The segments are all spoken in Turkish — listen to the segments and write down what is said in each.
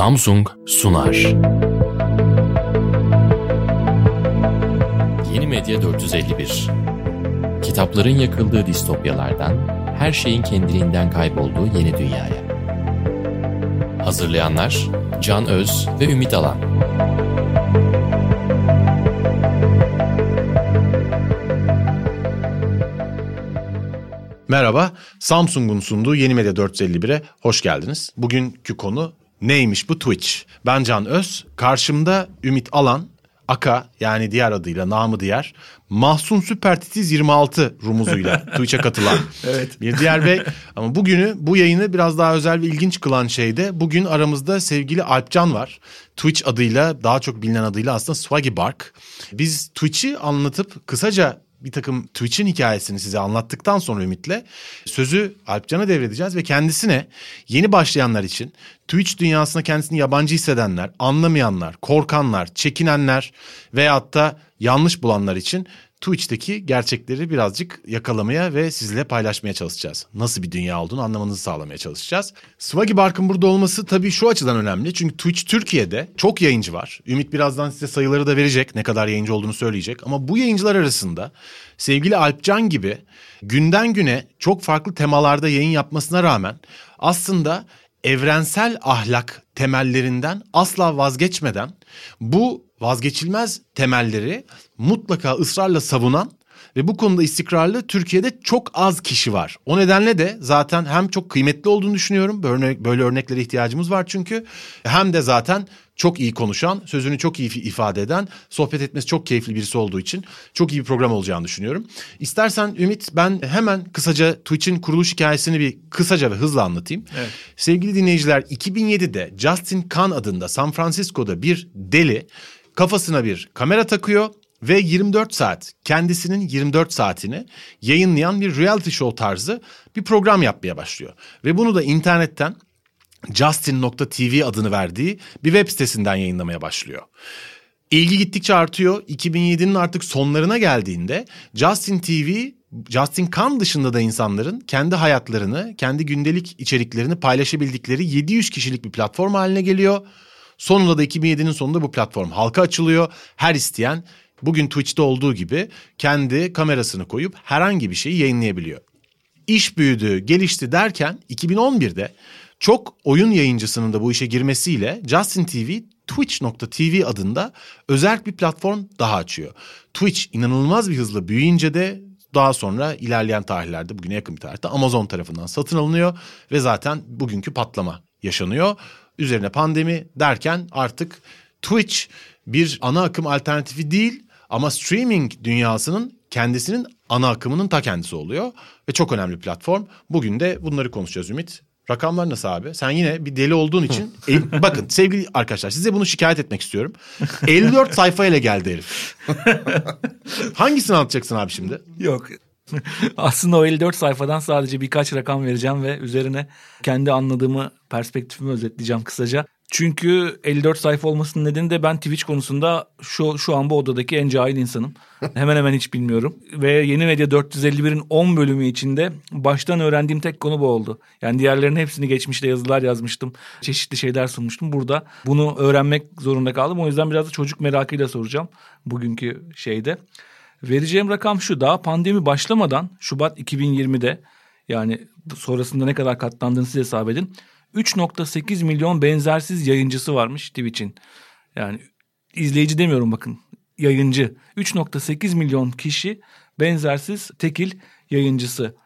Samsung sunar. Yeni Medya 451 Kitapların yakıldığı distopyalardan, her şeyin kendiliğinden kaybolduğu yeni dünyaya. Hazırlayanlar Can Öz ve Ümit Alan. Merhaba, Samsung'un sunduğu Yeni Medya 451'e hoş geldiniz. Bugünkü konu neymiş bu Twitch? Ben Can Öz, karşımda Ümit Alan, Aka yani diğer adıyla namı diğer Mahsun Süper Titiz 26 rumuzuyla Twitch'e katılan evet. bir diğer bey. Ama bugünü bu yayını biraz daha özel ve ilginç kılan şey de bugün aramızda sevgili Alpcan var. Twitch adıyla daha çok bilinen adıyla aslında Swaggy Bark. Biz Twitch'i anlatıp kısaca bir takım Twitch'in hikayesini size anlattıktan sonra Ümit'le sözü Alpcan'a devredeceğiz ve kendisine yeni başlayanlar için Twitch dünyasına kendisini yabancı hissedenler, anlamayanlar, korkanlar, çekinenler veyahut da yanlış bulanlar için Twitch'teki gerçekleri birazcık yakalamaya ve sizle paylaşmaya çalışacağız. Nasıl bir dünya olduğunu anlamanızı sağlamaya çalışacağız. Swaggy Bark'ın burada olması tabii şu açıdan önemli. Çünkü Twitch Türkiye'de çok yayıncı var. Ümit birazdan size sayıları da verecek. Ne kadar yayıncı olduğunu söyleyecek. Ama bu yayıncılar arasında sevgili Alpcan gibi günden güne çok farklı temalarda yayın yapmasına rağmen aslında evrensel ahlak temellerinden asla vazgeçmeden bu vazgeçilmez temelleri mutlaka ısrarla savunan ve bu konuda istikrarlı Türkiye'de çok az kişi var. O nedenle de zaten hem çok kıymetli olduğunu düşünüyorum. Böyle, böyle örneklere ihtiyacımız var çünkü. Hem de zaten çok iyi konuşan, sözünü çok iyi ifade eden, sohbet etmesi çok keyifli birisi olduğu için çok iyi bir program olacağını düşünüyorum. İstersen Ümit ben hemen kısaca Twitch'in kuruluş hikayesini bir kısaca ve hızla anlatayım. Evet. Sevgili dinleyiciler 2007'de Justin Kahn adında San Francisco'da bir deli kafasına bir kamera takıyor ve 24 saat kendisinin 24 saatini yayınlayan bir reality show tarzı bir program yapmaya başlıyor. Ve bunu da internetten Justin.tv adını verdiği bir web sitesinden yayınlamaya başlıyor. İlgi gittikçe artıyor. 2007'nin artık sonlarına geldiğinde Justin TV, Justin Kan dışında da insanların kendi hayatlarını, kendi gündelik içeriklerini paylaşabildikleri 700 kişilik bir platform haline geliyor. Sonunda da 2007'nin sonunda bu platform halka açılıyor. Her isteyen bugün Twitch'te olduğu gibi kendi kamerasını koyup herhangi bir şeyi yayınlayabiliyor. İş büyüdü, gelişti derken 2011'de çok oyun yayıncısının da bu işe girmesiyle Justin TV Twitch.tv adında özel bir platform daha açıyor. Twitch inanılmaz bir hızla büyüyünce de daha sonra ilerleyen tarihlerde bugüne yakın bir tarihte Amazon tarafından satın alınıyor ve zaten bugünkü patlama yaşanıyor. Üzerine pandemi derken artık Twitch bir ana akım alternatifi değil ama streaming dünyasının kendisinin ana akımının ta kendisi oluyor ve çok önemli platform. Bugün de bunları konuşacağız Ümit. Rakamlar nasıl abi? Sen yine bir deli olduğun için el, bakın sevgili arkadaşlar size bunu şikayet etmek istiyorum. 54 sayfa ile geldi herif. Hangisini anlatacaksın abi şimdi? Yok. Aslında o 54 sayfadan sadece birkaç rakam vereceğim ve üzerine kendi anladığımı, perspektifimi özetleyeceğim kısaca. Çünkü 54 sayfa olmasının nedeni de ben Twitch konusunda şu şu an bu odadaki en cahil insanım. hemen hemen hiç bilmiyorum. Ve Yeni Medya 451'in 10 bölümü içinde baştan öğrendiğim tek konu bu oldu. Yani diğerlerinin hepsini geçmişte yazılar yazmıştım. Çeşitli şeyler sunmuştum. Burada bunu öğrenmek zorunda kaldım. O yüzden biraz da çocuk merakıyla soracağım bugünkü şeyde. Vereceğim rakam şu. Daha pandemi başlamadan Şubat 2020'de yani sonrasında ne kadar katlandığını siz hesap edin. 3.8 milyon benzersiz yayıncısı varmış Twitch'in. Yani izleyici demiyorum bakın yayıncı. 3.8 milyon kişi benzersiz tekil yayıncısı.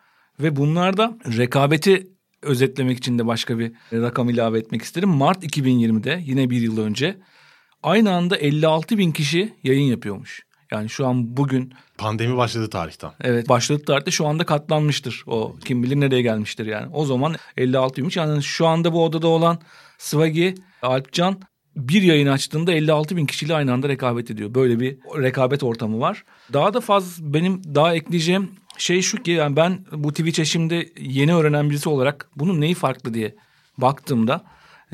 Ve bunlarda rekabeti özetlemek için de başka bir rakam ilave etmek isterim. Mart 2020'de yine bir yıl önce aynı anda 56 bin kişi yayın yapıyormuş. Yani şu an bugün... Pandemi başladığı tarihten. Evet başladığı tarihte şu anda katlanmıştır. O kim bilir nereye gelmiştir yani. O zaman 56'ymış. Yani şu anda bu odada olan Swaggy, Alpcan bir yayın açtığında 56 bin kişiyle aynı anda rekabet ediyor. Böyle bir rekabet ortamı var. Daha da fazla benim daha ekleyeceğim şey şu ki yani ben bu Twitch'e şimdi yeni öğrenen birisi olarak bunun neyi farklı diye baktığımda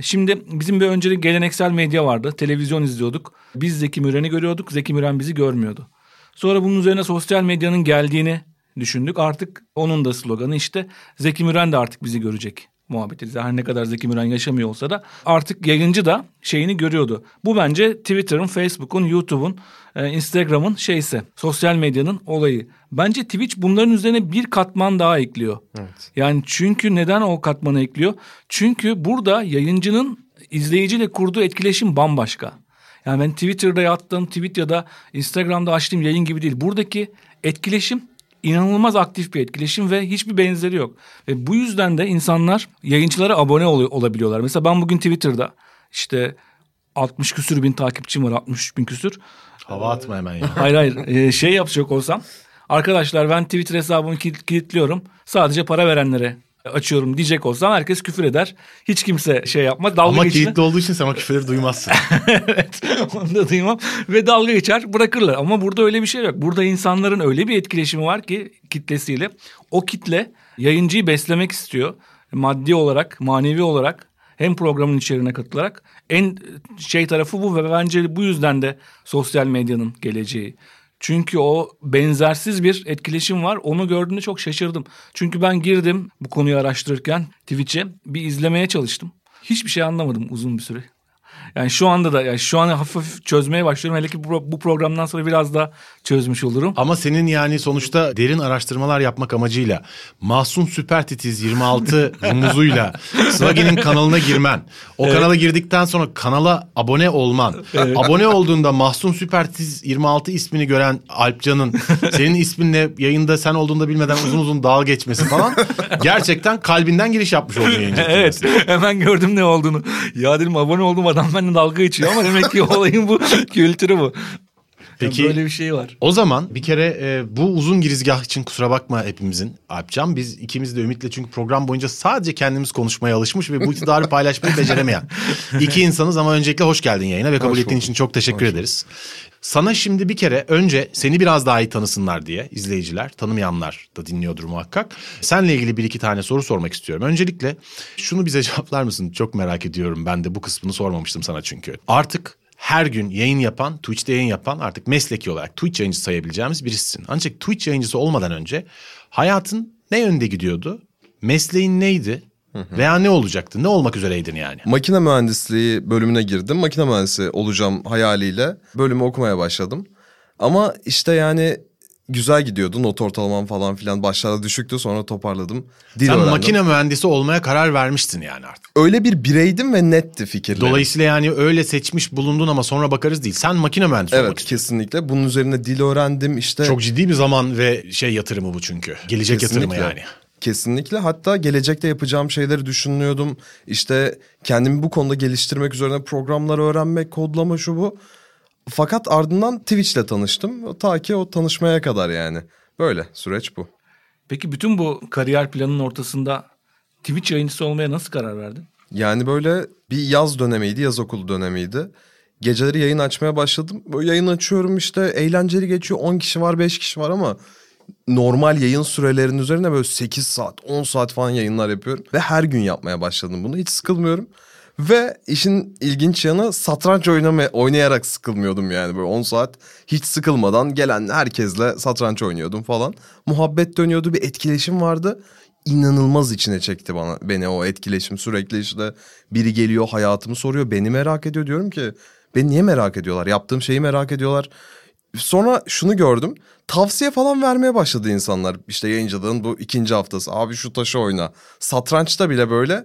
Şimdi bizim bir önceki geleneksel medya vardı. Televizyon izliyorduk. Biz Zeki Müren'i görüyorduk. Zeki Müren bizi görmüyordu. Sonra bunun üzerine sosyal medyanın geldiğini düşündük. Artık onun da sloganı işte Zeki Müren de artık bizi görecek muhabbeti. Her ne kadar Zeki Müren yaşamıyor olsa da artık yayıncı da şeyini görüyordu. Bu bence Twitter'ın, Facebook'un, YouTube'un, e, Instagram'ın şeyse sosyal medyanın olayı. Bence Twitch bunların üzerine bir katman daha ekliyor. Evet. Yani çünkü neden o katmanı ekliyor? Çünkü burada yayıncının izleyiciyle kurduğu etkileşim bambaşka. Yani ben Twitter'da yattığım tweet ya da Instagram'da açtığım yayın gibi değil. Buradaki etkileşim inanılmaz aktif bir etkileşim ve hiçbir benzeri yok. Ve bu yüzden de insanlar yayıncılara abone ol- olabiliyorlar. Mesela ben bugün Twitter'da işte 60 küsür bin takipçim var 63 bin küsür. Hava atma hemen ya. Hayır hayır ee, şey yapacak olsam arkadaşlar ben Twitter hesabımı kilitliyorum sadece para verenlere açıyorum diyecek olsam herkes küfür eder. Hiç kimse şey yapmaz. Dalga Ama geçme. kilitli olduğu için sen o küfürleri duymazsın. evet onu da duymam. Ve dalga geçer bırakırlar. Ama burada öyle bir şey yok. Burada insanların öyle bir etkileşimi var ki kitlesiyle. O kitle yayıncıyı beslemek istiyor. Maddi olarak, manevi olarak hem programın içeriğine katılarak en şey tarafı bu ve bence bu yüzden de sosyal medyanın geleceği. Çünkü o benzersiz bir etkileşim var. Onu gördüğümde çok şaşırdım. Çünkü ben girdim bu konuyu araştırırken Twitch'e bir izlemeye çalıştım. Hiçbir şey anlamadım uzun bir süre. Yani şu anda da yani şu an hafif çözmeye başlıyorum. Hele ki bu, bu programdan sonra biraz da çözmüş olurum. Ama senin yani sonuçta derin araştırmalar yapmak amacıyla Mahsun Süper Titiz 26 rumuzuyla Swagi'nin kanalına girmen. O evet. kanala girdikten sonra kanala abone olman. Evet. Abone olduğunda Mahsun Süper Titiz 26 ismini gören Alpcan'ın senin isminle yayında sen olduğunda bilmeden uzun uzun dalga geçmesi falan. Gerçekten kalbinden giriş yapmış oldun yayıncı. evet hemen gördüm ne olduğunu. Ya dedim abone oldum adam benimle dalga geçiyor ama demek ki olayın bu kültürü bu. Peki böyle bir şey var. O zaman bir kere e, bu uzun girizgah için kusura bakma hepimizin Alpcan. Biz ikimiz de Ümit'le çünkü program boyunca sadece kendimiz konuşmaya alışmış ve bu iktidarı paylaşmayı beceremeyen iki insanız ama öncelikle hoş geldin yayına ve kabul ettiğin için çok teşekkür hoş ederiz. Sana şimdi bir kere önce seni biraz daha iyi tanısınlar diye izleyiciler, tanımayanlar da dinliyordur muhakkak. Seninle ilgili bir iki tane soru sormak istiyorum. Öncelikle şunu bize cevaplar mısın? Çok merak ediyorum. Ben de bu kısmını sormamıştım sana çünkü. Artık her gün yayın yapan, Twitch'te yayın yapan artık mesleki olarak Twitch yayıncısı sayabileceğimiz birisin. Ancak Twitch yayıncısı olmadan önce hayatın ne yönde gidiyordu? Mesleğin neydi? Veya ne olacaktı? Ne olmak üzereydin yani? Makine mühendisliği bölümüne girdim. Makine mühendisi olacağım hayaliyle bölümü okumaya başladım. Ama işte yani güzel gidiyordu. Not ortalamam falan filan başlarda düşüktü sonra toparladım. Dil Sen öğrendim. makine mühendisi olmaya karar vermiştin yani artık. Öyle bir bireydim ve netti fikirlerim. Dolayısıyla yani öyle seçmiş bulundun ama sonra bakarız değil. Sen makine mühendisi evet, olmak kesinlikle. Bunun üzerine dil öğrendim işte. Çok ciddi bir zaman ve şey yatırımı bu çünkü. Gelecek kesinlikle. yatırımı yani. Kesinlikle hatta gelecekte yapacağım şeyleri düşünüyordum. İşte kendimi bu konuda geliştirmek üzerine programlar öğrenmek, kodlama şu bu. Fakat ardından Twitch'le tanıştım. Ta ki o tanışmaya kadar yani. Böyle süreç bu. Peki bütün bu kariyer planının ortasında Twitch yayıncısı olmaya nasıl karar verdin? Yani böyle bir yaz dönemiydi, yaz okulu dönemiydi. Geceleri yayın açmaya başladım. Böyle yayın açıyorum işte eğlenceli geçiyor. 10 kişi var, 5 kişi var ama normal yayın sürelerinin üzerine böyle 8 saat, 10 saat falan yayınlar yapıyorum. Ve her gün yapmaya başladım bunu. Hiç sıkılmıyorum. Ve işin ilginç yanı satranç oynama, oynayarak sıkılmıyordum yani. Böyle 10 saat hiç sıkılmadan gelen herkesle satranç oynuyordum falan. Muhabbet dönüyordu bir etkileşim vardı. İnanılmaz içine çekti bana beni o etkileşim. Sürekli işte biri geliyor hayatımı soruyor beni merak ediyor. Diyorum ki beni niye merak ediyorlar? Yaptığım şeyi merak ediyorlar. Sonra şunu gördüm. Tavsiye falan vermeye başladı insanlar. İşte yayıncılığın bu ikinci haftası. Abi şu taşı oyna. Satrançta bile böyle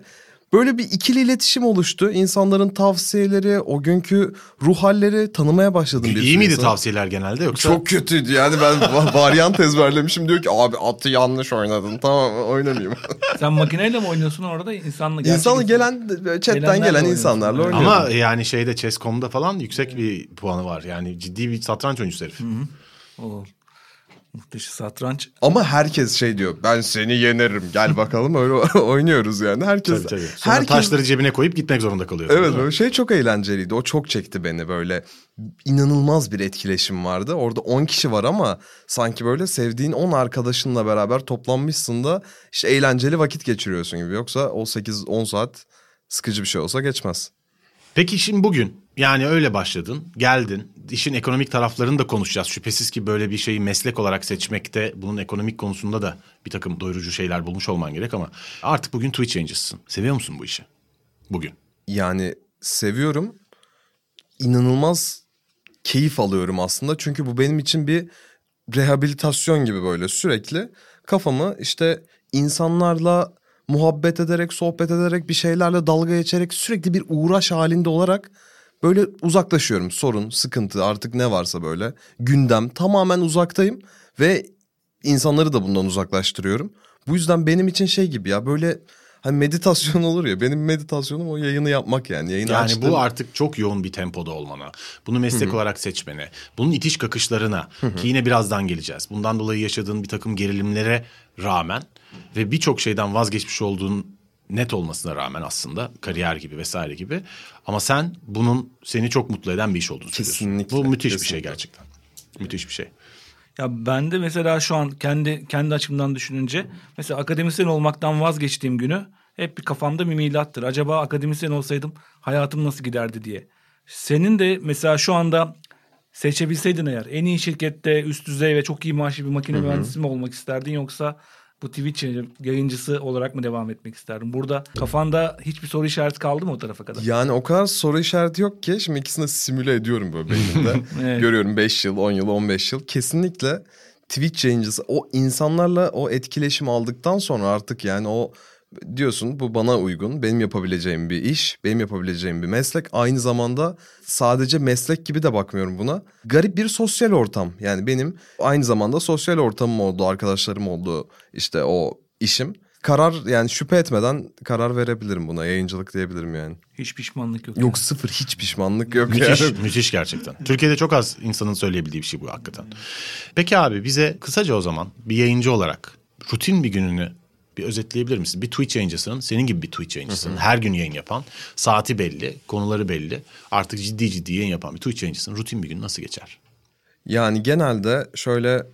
Böyle bir ikili iletişim oluştu. İnsanların tavsiyeleri, o günkü ruh halleri tanımaya başladım. Bir İyi miydi insan. tavsiyeler genelde yoksa? Çok kötüydü yani ben varyant ezberlemişim diyor ki abi atı yanlış oynadın tamam oynamayayım. Sen makineyle mi oynuyorsun orada insanla? İnsanla gelen chatten gelen insanlarla oynuyorum. Ama yani şeyde Chess.com'da falan yüksek bir puanı var. Yani ciddi bir satranç oyuncusu herif. Hı hı. Muhteşem satranç. Ama herkes şey diyor ben seni yenerim gel bakalım öyle oynuyoruz yani. Herkes, tabii, tabii. Sonra herkes... taşları cebine koyup gitmek zorunda kalıyor. Evet böyle şey çok eğlenceliydi o çok çekti beni böyle. inanılmaz bir etkileşim vardı. Orada 10 kişi var ama sanki böyle sevdiğin 10 arkadaşınla beraber toplanmışsın da işte eğlenceli vakit geçiriyorsun gibi. Yoksa o 8-10 saat sıkıcı bir şey olsa geçmez. Peki şimdi bugün yani öyle başladın, geldin, işin ekonomik taraflarını da konuşacağız. Şüphesiz ki böyle bir şeyi meslek olarak seçmekte bunun ekonomik konusunda da bir takım doyurucu şeyler bulmuş olman gerek ama artık bugün Twitch yayıncısın. Seviyor musun bu işi? Bugün. Yani seviyorum. İnanılmaz keyif alıyorum aslında. Çünkü bu benim için bir rehabilitasyon gibi böyle sürekli kafamı işte insanlarla muhabbet ederek, sohbet ederek, bir şeylerle dalga geçerek sürekli bir uğraş halinde olarak böyle uzaklaşıyorum. Sorun, sıkıntı artık ne varsa böyle gündem tamamen uzaktayım ve insanları da bundan uzaklaştırıyorum. Bu yüzden benim için şey gibi ya böyle hani meditasyon olur ya benim meditasyonum o yayını yapmak yani. Yayını Yani açtım. bu artık çok yoğun bir tempoda olmana, bunu meslek olarak seçmene, bunun itiş kakışlarına ki yine birazdan geleceğiz. Bundan dolayı yaşadığın bir takım gerilimlere rağmen ve birçok şeyden vazgeçmiş olduğun net olmasına rağmen aslında kariyer gibi vesaire gibi. Ama sen bunun seni çok mutlu eden bir iş olduğunu söylüyorsun. Kesinlikle, Bu müthiş bir şey kesinlikle. gerçekten. Müthiş bir şey. Ya ben de mesela şu an kendi kendi açımdan düşününce mesela akademisyen olmaktan vazgeçtiğim günü hep bir kafamda bir milattır. Acaba akademisyen olsaydım hayatım nasıl giderdi diye. Senin de mesela şu anda seçebilseydin eğer en iyi şirkette üst düzey ve çok iyi maaşlı bir makine mühendisi mi olmak isterdin yoksa bu Twitch yayıncısı olarak mı devam etmek isterdin? Burada kafanda hiçbir soru işareti kaldı mı o tarafa kadar? Yani o kadar soru işareti yok ki şimdi ikisini simüle ediyorum böyle beynimde. Evet. Görüyorum 5 yıl, 10 yıl, 15 yıl. Kesinlikle Twitch yayıncısı o insanlarla o etkileşim aldıktan sonra artık yani o diyorsun bu bana uygun, benim yapabileceğim bir iş, benim yapabileceğim bir meslek. Aynı zamanda sadece meslek gibi de bakmıyorum buna. Garip bir sosyal ortam. Yani benim aynı zamanda sosyal ortamım oldu, arkadaşlarım oldu işte o işim. Karar yani şüphe etmeden karar verebilirim buna. Yayıncılık diyebilirim yani. Hiç pişmanlık yok. Yok sıfır hiç pişmanlık yok Müthiş, yani. müthiş gerçekten. Türkiye'de çok az insanın söyleyebildiği bir şey bu hakikaten. Peki abi bize kısaca o zaman bir yayıncı olarak rutin bir gününü bir özetleyebilir misin? Bir Twitch yayıncısının, senin gibi bir Twitch yayıncısının, her gün yayın yapan, saati belli, konuları belli, artık ciddi ciddi yayın yapan bir Twitch yayıncısının rutin bir gün nasıl geçer? Yani genelde şöyle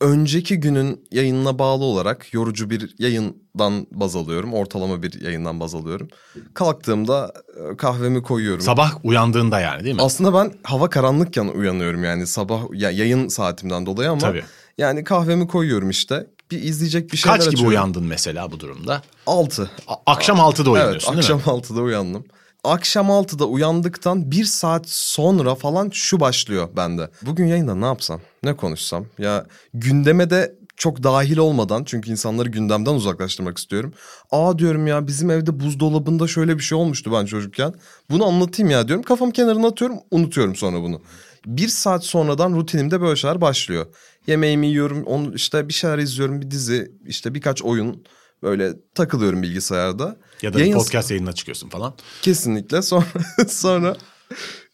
önceki günün yayınına bağlı olarak yorucu bir yayından baz alıyorum. Ortalama bir yayından baz alıyorum. Kalktığımda e, kahvemi koyuyorum. Sabah uyandığında yani değil mi? Aslında ben hava karanlıkken uyanıyorum yani sabah ya yayın saatimden dolayı ama Tabii. yani kahvemi koyuyorum işte. Bir izleyecek bir şeyler Kaç gibi açıyorum. uyandın mesela bu durumda? 6. A- akşam 6'da Evet uyanıyorsun akşam değil mi? 6'da uyandım. Akşam 6'da uyandıktan bir saat sonra falan şu başlıyor bende. Bugün yayında ne yapsam, ne konuşsam? Ya gündeme de çok dahil olmadan çünkü insanları gündemden uzaklaştırmak istiyorum. Aa diyorum ya bizim evde buzdolabında şöyle bir şey olmuştu ben çocukken. Bunu anlatayım ya diyorum. Kafam kenarına atıyorum unutuyorum sonra bunu. Bir saat sonradan rutinimde böyle şeyler başlıyor. Yemeğimi yiyorum, onu işte bir şeyler izliyorum, bir dizi, işte birkaç oyun böyle takılıyorum bilgisayarda. Ya da Yayın- podcast yayınına çıkıyorsun falan. Kesinlikle sonra sonra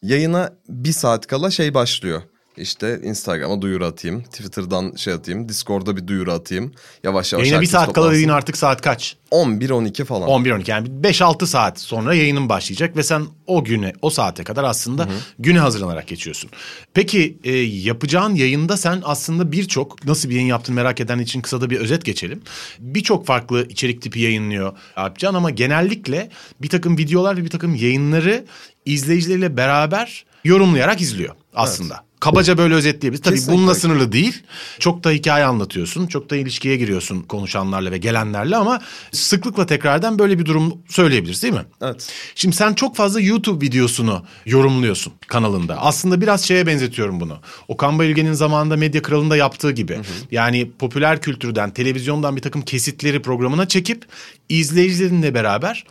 yayına bir saat kala şey başlıyor. İşte Instagram'a duyuru atayım, Twitter'dan şey atayım, Discord'da bir duyuru atayım. Yavaş yavaş Yayına bir saat kala toplansın. dediğin artık saat kaç? 11-12 falan. 11-12 yani 5-6 saat sonra yayının başlayacak ve sen o güne o saate kadar aslında güne hazırlanarak geçiyorsun. Peki e, yapacağın yayında sen aslında birçok nasıl bir yayın yaptığını merak eden için kısa da bir özet geçelim. Birçok farklı içerik tipi yayınlıyor Alpcan ama genellikle bir takım videolar ve bir takım yayınları izleyicileriyle beraber yorumlayarak izliyor aslında. Kabaca böyle özetleyebiliriz. Tabii Kesinlikle. bununla sınırlı değil. Çok da hikaye anlatıyorsun. Çok da ilişkiye giriyorsun konuşanlarla ve gelenlerle ama sıklıkla tekrardan böyle bir durum söyleyebiliriz değil mi? Evet. Şimdi sen çok fazla YouTube videosunu yorumluyorsun kanalında. Aslında biraz şeye benzetiyorum bunu. Okan Bayülgen'in zamanında Medya Kralı'nda yaptığı gibi. Yani popüler kültürden, televizyondan bir takım kesitleri programına çekip izleyicilerinle beraber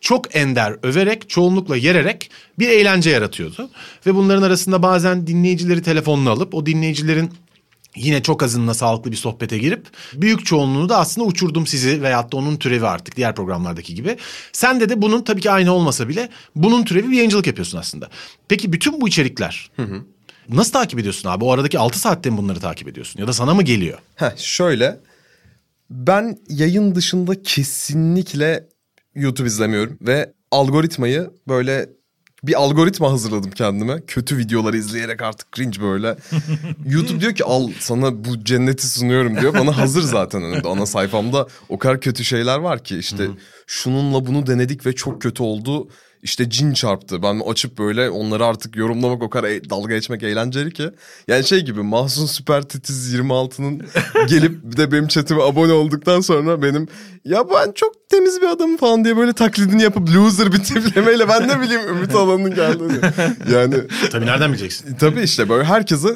çok ender överek, çoğunlukla yererek bir eğlence yaratıyordu. Ve bunların arasında bazen dinleyicileri telefonla alıp o dinleyicilerin yine çok azınla sağlıklı bir sohbete girip büyük çoğunluğunu da aslında uçurdum sizi veyahut da onun türevi artık diğer programlardaki gibi. Sen de de bunun tabii ki aynı olmasa bile bunun türevi bir yayıncılık yapıyorsun aslında. Peki bütün bu içerikler nasıl takip ediyorsun abi? O aradaki 6 saatte mi bunları takip ediyorsun? Ya da sana mı geliyor? Heh, şöyle ben yayın dışında kesinlikle YouTube izlemiyorum ve algoritmayı böyle bir algoritma hazırladım kendime. Kötü videoları izleyerek artık cringe böyle. YouTube diyor ki al sana bu cenneti sunuyorum diyor. Bana hazır zaten önümde. Ana sayfamda o kadar kötü şeyler var ki işte şununla bunu denedik ve çok kötü oldu. işte cin çarptı. Ben açıp böyle onları artık yorumlamak o kadar e- dalga geçmek eğlenceli ki. Yani şey gibi Mahsun Süper Titiz 26'nın gelip bir de benim chatime abone olduktan sonra benim ya ben çok temiz bir adamım falan diye böyle taklidini yapıp loser bir tiplemeyle ben ne bileyim Ümit Alan'ın geldiğini. Yani Tabii nereden bileceksin? Tabii işte böyle herkese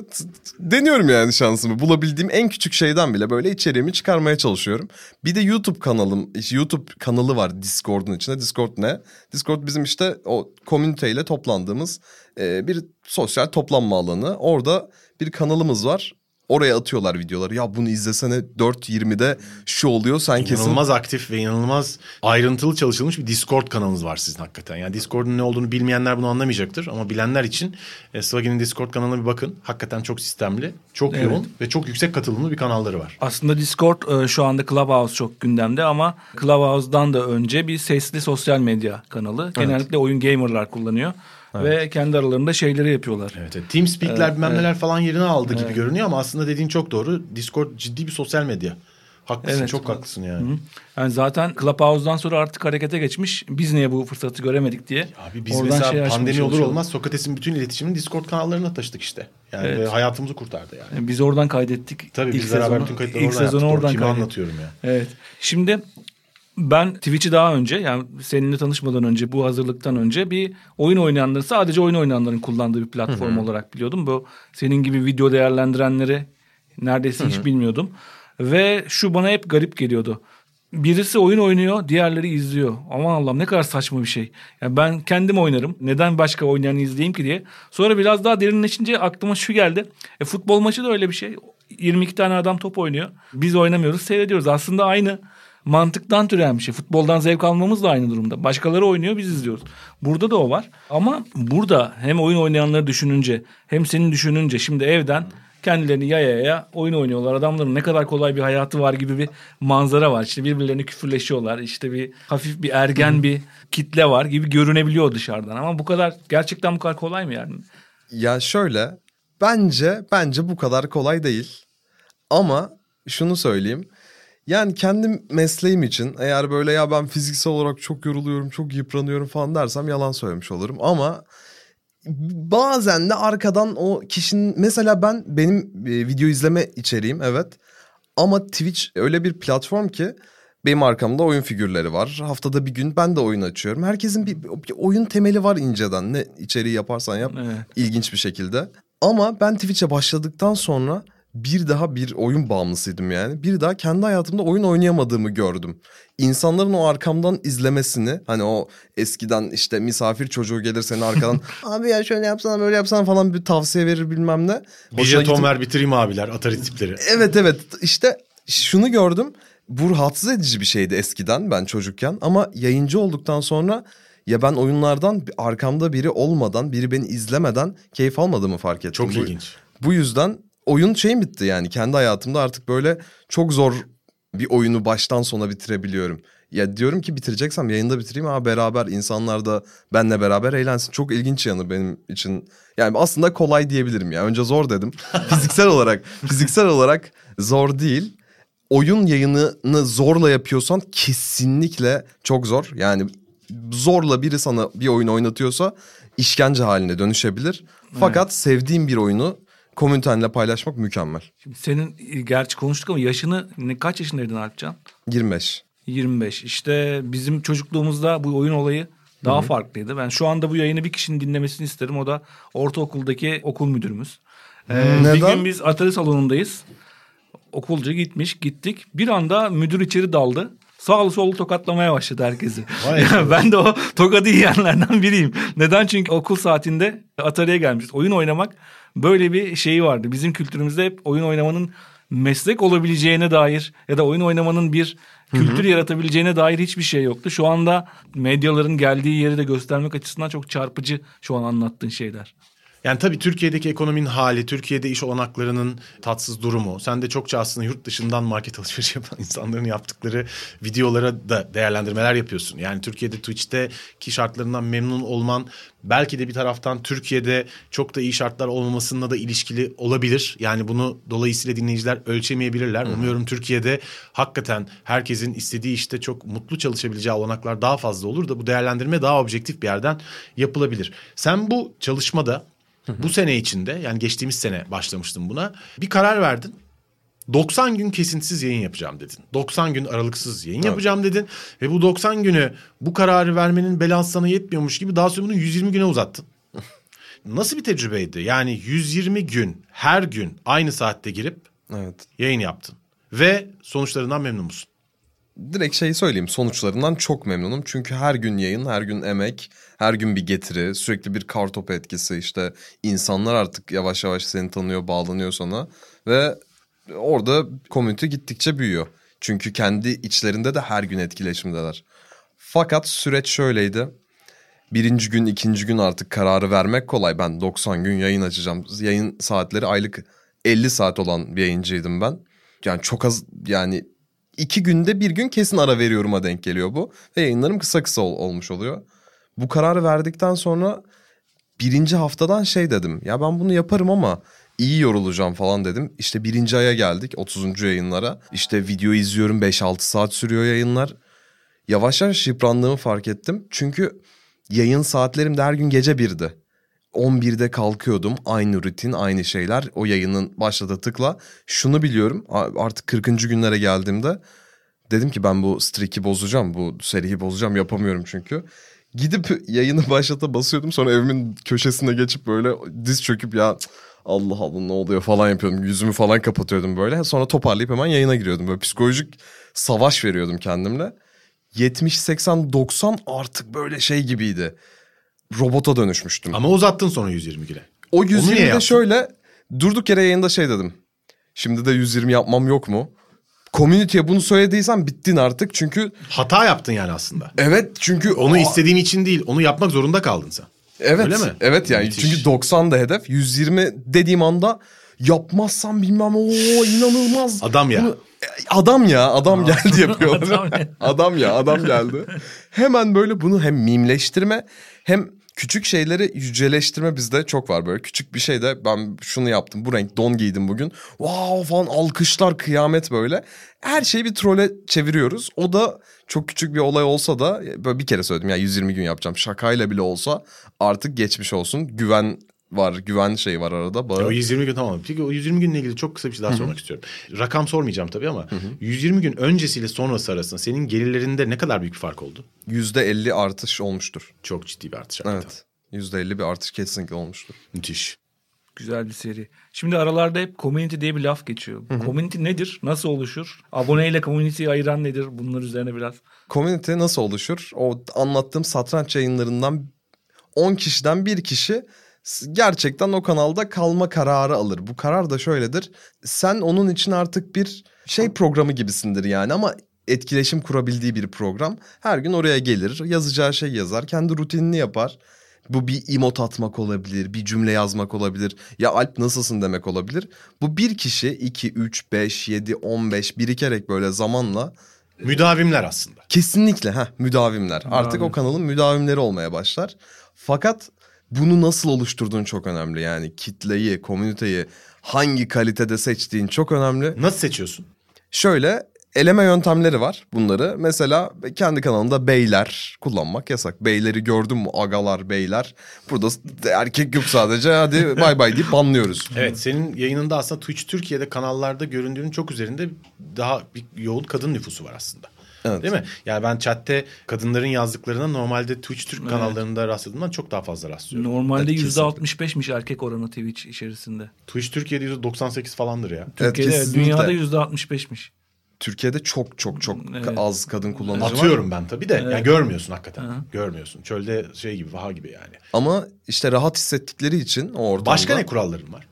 deniyorum yani şansımı. Bulabildiğim en küçük şeyden bile böyle içeriğimi çıkarmaya çalışıyorum. Bir de YouTube kanalım, işte YouTube kanalı var Discord'un içinde. Discord ne? Discord bizim işte o komüniteyle toplandığımız bir sosyal toplanma alanı. Orada bir kanalımız var. Oraya atıyorlar videoları. Ya bunu izlesene 4.20'de şu oluyor sen kesin İnanılmaz aktif ve inanılmaz ayrıntılı çalışılmış bir Discord kanalınız var sizin hakikaten. Yani Discord'un ne olduğunu bilmeyenler bunu anlamayacaktır. Ama bilenler için e, Swagi'nin Discord kanalına bir bakın. Hakikaten çok sistemli, çok Evet. yoğun ve çok yüksek katılımlı bir kanalları var. Aslında Discord e, şu anda Clubhouse çok gündemde ama Clubhouse'dan da önce bir sesli sosyal medya kanalı. Genellikle oyun gamerlar kullanıyor. Ve kendi aralarında şeyleri yapıyorlar. Evet, evet. TeamSpeak'ler bilmem neler falan yerini aldı gibi görünüyor ama aslında dediğin çok doğru. Discord ciddi bir sosyal medya. Haklısın, Evet. çok haklısın yani. Yani zaten Clubhouse'dan sonra artık harekete geçmiş. Biz niye bu fırsatı göremedik diye. Abi biz Oradan mesela şey pandemi olur olmaz Sokrates'in bütün iletişimini Discord kanallarına taşıdık işte. Yani Evet. ve hayatımızı kurtardı yani. Yani Biz oradan kaydettik. Tabii İlk biz beraber sezonu. bütün kayıtları İlk oradan sezonu yaptık. oradan kaydettik. anlatıyorum ya. Evet. Şimdi ben Twitch'i daha önce yani seninle tanışmadan önce bu hazırlıktan önce bir oyun oynayanların sadece oyun oynayanların kullandığı bir platform olarak biliyordum. Bu senin gibi video değerlendirenleri neredeyse hiç bilmiyordum. Ve şu bana hep garip geliyordu. Birisi oyun oynuyor, diğerleri izliyor. Aman Allah'ım ne kadar saçma bir şey. Yani ben kendim oynarım. Neden başka oynayanı izleyeyim ki diye. Sonra biraz daha derinleşince aklıma şu geldi. E, futbol maçı da öyle bir şey. 22 tane adam top oynuyor. Biz oynamıyoruz, seyrediyoruz. Aslında aynı mantıktan türeyen bir şey. Futboldan zevk almamız da aynı durumda. Başkaları oynuyor, biz izliyoruz. Burada da o var. Ama burada hem oyun oynayanları düşününce hem senin düşününce şimdi evden kendilerini yaya yaya oyun oynuyorlar. Adamların ne kadar kolay bir hayatı var gibi bir manzara var. İşte birbirlerini küfürleşiyorlar. İşte bir hafif bir ergen bir kitle var gibi görünebiliyor dışarıdan. Ama bu kadar gerçekten bu kadar kolay mı yani? Ya şöyle bence bence bu kadar kolay değil. Ama şunu söyleyeyim. Yani kendi mesleğim için eğer böyle ya ben fiziksel olarak çok yoruluyorum, çok yıpranıyorum falan dersem yalan söylemiş olurum. Ama bazen de arkadan o kişinin mesela ben benim e, video izleme içeriğim evet. Ama Twitch öyle bir platform ki benim arkamda oyun figürleri var. Haftada bir gün ben de oyun açıyorum. Herkesin bir, bir oyun temeli var inceden. Ne içeriği yaparsan yap Evet. ilginç bir şekilde. Ama ben Twitch'e başladıktan sonra bir daha bir oyun bağımlısıydım yani. Bir daha kendi hayatımda oyun oynayamadığımı gördüm. İnsanların o arkamdan izlemesini hani o eskiden işte misafir çocuğu gelir senin arkadan abi ya şöyle yapsana böyle yapsana falan bir tavsiye verir bilmem ne. Bir jeton gidip- ver bitireyim abiler Atari tipleri. Evet evet işte şunu gördüm. Bu rahatsız edici bir şeydi eskiden ben çocukken ama yayıncı olduktan sonra ya ben oyunlardan bir- arkamda biri olmadan, biri beni izlemeden keyif almadığımı fark ettim. Çok Bu- ilginç. Bu yüzden oyun şeyim bitti yani kendi hayatımda artık böyle çok zor bir oyunu baştan sona bitirebiliyorum. Ya diyorum ki bitireceksem yayında bitireyim ama beraber insanlar da benle beraber eğlensin. Çok ilginç yanı benim için. Yani aslında kolay diyebilirim ya. Önce zor dedim. fiziksel olarak fiziksel olarak zor değil. Oyun yayınını zorla yapıyorsan kesinlikle çok zor. Yani zorla biri sana bir oyun oynatıyorsa işkence haline dönüşebilir. Fakat sevdiğim bir oyunu komünitenle paylaşmak mükemmel. Şimdi senin e, gerçi konuştuk ama yaşını ne, kaç yaşındaydın Alpcan? 25. 25. İşte bizim çocukluğumuzda bu oyun olayı daha farklıydı. Ben şu anda bu yayını bir kişinin dinlemesini isterim. O da ortaokuldaki okul müdürümüz. Ee, bir Neden? gün biz atari salonundayız. Okulca gitmiş gittik. Bir anda müdür içeri daldı. Sağlı sollu tokatlamaya başladı herkesi. Yani ben de o tokadı yiyenlerden biriyim. Neden? Çünkü okul saatinde Atari'ye gelmişiz. Oyun oynamak böyle bir şeyi vardı. Bizim kültürümüzde hep oyun oynamanın meslek olabileceğine dair ya da oyun oynamanın bir kültür yaratabileceğine dair hiçbir şey yoktu. Şu anda medyaların geldiği yeri de göstermek açısından çok çarpıcı şu an anlattığın şeyler. Yani tabii Türkiye'deki ekonominin hali, Türkiye'de iş olanaklarının tatsız durumu. Sen de çokça aslında yurt dışından market alışveriş yapan insanların yaptıkları videolara da değerlendirmeler yapıyorsun. Yani Türkiye'de Twitch'teki şartlarından memnun olman belki de bir taraftan Türkiye'de çok da iyi şartlar olmamasına da ilişkili olabilir. Yani bunu dolayısıyla dinleyiciler ölçemeyebilirler. Umuyorum Türkiye'de hakikaten herkesin istediği işte çok mutlu çalışabileceği olanaklar daha fazla olur da bu değerlendirme daha objektif bir yerden yapılabilir. Sen bu çalışmada bu sene içinde yani geçtiğimiz sene başlamıştım buna. Bir karar verdin. 90 gün kesintisiz yayın yapacağım dedin. 90 gün aralıksız yayın yapacağım dedin. Ve bu 90 günü bu kararı vermenin belası sana yetmiyormuş gibi daha sonra bunu 120 güne uzattın. Nasıl bir tecrübeydi? Yani 120 gün her gün aynı saatte girip Evet. yayın yaptın. Ve sonuçlarından memnun musun? Direkt şeyi söyleyeyim sonuçlarından çok memnunum. Çünkü her gün yayın, her gün emek, her gün bir getiri, sürekli bir kartopu etkisi işte. insanlar artık yavaş yavaş seni tanıyor, bağlanıyor sana. Ve orada komünite gittikçe büyüyor. Çünkü kendi içlerinde de her gün etkileşimdeler. Fakat süreç şöyleydi. Birinci gün, ikinci gün artık kararı vermek kolay. Ben 90 gün yayın açacağım. Yayın saatleri aylık 50 saat olan bir yayıncıydım ben. Yani çok az yani iki günde bir gün kesin ara veriyorum'a denk geliyor bu. Ve yayınlarım kısa kısa ol- olmuş oluyor. Bu kararı verdikten sonra birinci haftadan şey dedim. Ya ben bunu yaparım ama iyi yorulacağım falan dedim. İşte birinci aya geldik 30. yayınlara. İşte video izliyorum 5-6 saat sürüyor yayınlar. Yavaş yavaş yıprandığımı fark ettim. Çünkü yayın saatlerim de her gün gece birdi. 11'de kalkıyordum. Aynı rutin, aynı şeyler. O yayının başladı tıkla. Şunu biliyorum. Artık 40. günlere geldiğimde dedim ki ben bu streak'i bozacağım. Bu seriyi bozacağım. Yapamıyorum çünkü. Gidip yayını başlata basıyordum. Sonra evimin köşesine geçip böyle diz çöküp ya Allah Allah ne oluyor falan yapıyordum. Yüzümü falan kapatıyordum böyle. Sonra toparlayıp hemen yayına giriyordum. Böyle psikolojik savaş veriyordum kendimle. 70, 80, 90 artık böyle şey gibiydi. Robota dönüşmüştüm. Ama uzattın sonra 120 güne. O Onu niye 120'de yaptın? şöyle durduk yere yayında şey dedim. Şimdi de 120 yapmam yok mu? Community'ye bunu söylediysen bittin artık. Çünkü Hata yaptın yani aslında. evet çünkü Onu Aa, istediğin için değil, onu yapmak zorunda kaldın sen. Evet. Öyle mi? Evet yani Müthiş. çünkü 90 da hedef. 120 dediğim anda yapmazsam bilmem o inanılmaz. Adam ya. Bunu- adam ya adam geldi yapıyorlar. Adam ya. adam ya adam geldi. Hemen böyle bunu hem mimleştirme hem küçük şeyleri yüceleştirme bizde çok var böyle. Küçük bir şeyde ben şunu yaptım bu renk don giydim bugün. Wow falan alkışlar kıyamet böyle. Her şeyi bir trole çeviriyoruz. O da çok küçük bir olay olsa da böyle bir kere söyledim ya 120 gün yapacağım. Şakayla bile olsa artık geçmiş olsun. Güven var güven şeyi var arada bağı. O 120 gün tamam. Peki o 120 günle ilgili çok kısa bir şey daha sormak istiyorum. Rakam sormayacağım tabii ama 120 gün öncesiyle sonrası arasında senin gelirlerinde ne kadar büyük bir fark oldu? %50 artış olmuştur. Çok ciddi bir artış. hakikaten. Evet. %50 bir artış kesinlikle olmuştur. Müthiş. Güzel bir seri. Şimdi aralarda hep community diye bir laf geçiyor. Community nedir? Nasıl oluşur? Aboneyle community'yi ayıran nedir? Bunlar üzerine biraz. Community nasıl oluşur? O anlattığım satranç yayınlarından 10 kişiden bir kişi gerçekten o kanalda kalma kararı alır. Bu karar da şöyledir. Sen onun için artık bir şey programı gibisindir yani ama etkileşim kurabildiği bir program. Her gün oraya gelir, yazacağı şey yazar, kendi rutinini yapar. Bu bir emot atmak olabilir, bir cümle yazmak olabilir. Ya Alp nasılsın demek olabilir. Bu bir kişi 2, 3, 5, 7, 15 birikerek böyle zamanla Müdavimler aslında. Kesinlikle ha müdavimler. Artık o kanalın müdavimleri olmaya başlar. Fakat bunu nasıl oluşturduğun çok önemli. Yani kitleyi, komüniteyi hangi kalitede seçtiğin çok önemli. Nasıl seçiyorsun? Şöyle eleme yöntemleri var bunları. Mesela kendi kanalında beyler kullanmak yasak. Beyleri gördün mü agalar beyler. Burada erkek yok sadece hadi bay bay deyip banlıyoruz. Evet senin yayınında aslında Twitch Türkiye'de kanallarda göründüğünün çok üzerinde daha bir yoğun kadın nüfusu var aslında. Evet. Değil mi? Yani ben chatte kadınların yazdıklarına normalde Twitch Türk kanallarında rastladığımdan çok daha fazla rastlıyorum. Normalde Evet, %65'miş erkek oranı Twitch içerisinde. Twitch Türkiye'de %98 falandır ya. Türkiye'de kesinlikle. dünyada %65'miş. Türkiye'de çok çok çok Evet. az kadın kullanıcı var. Atıyorum ben tabii de. Yani Evet. görmüyorsun hakikaten. Hı. Görmüyorsun. Çölde şey gibi, vaha gibi yani. Ama işte rahat hissettikleri için o ortamda. Başka ne kuralların var?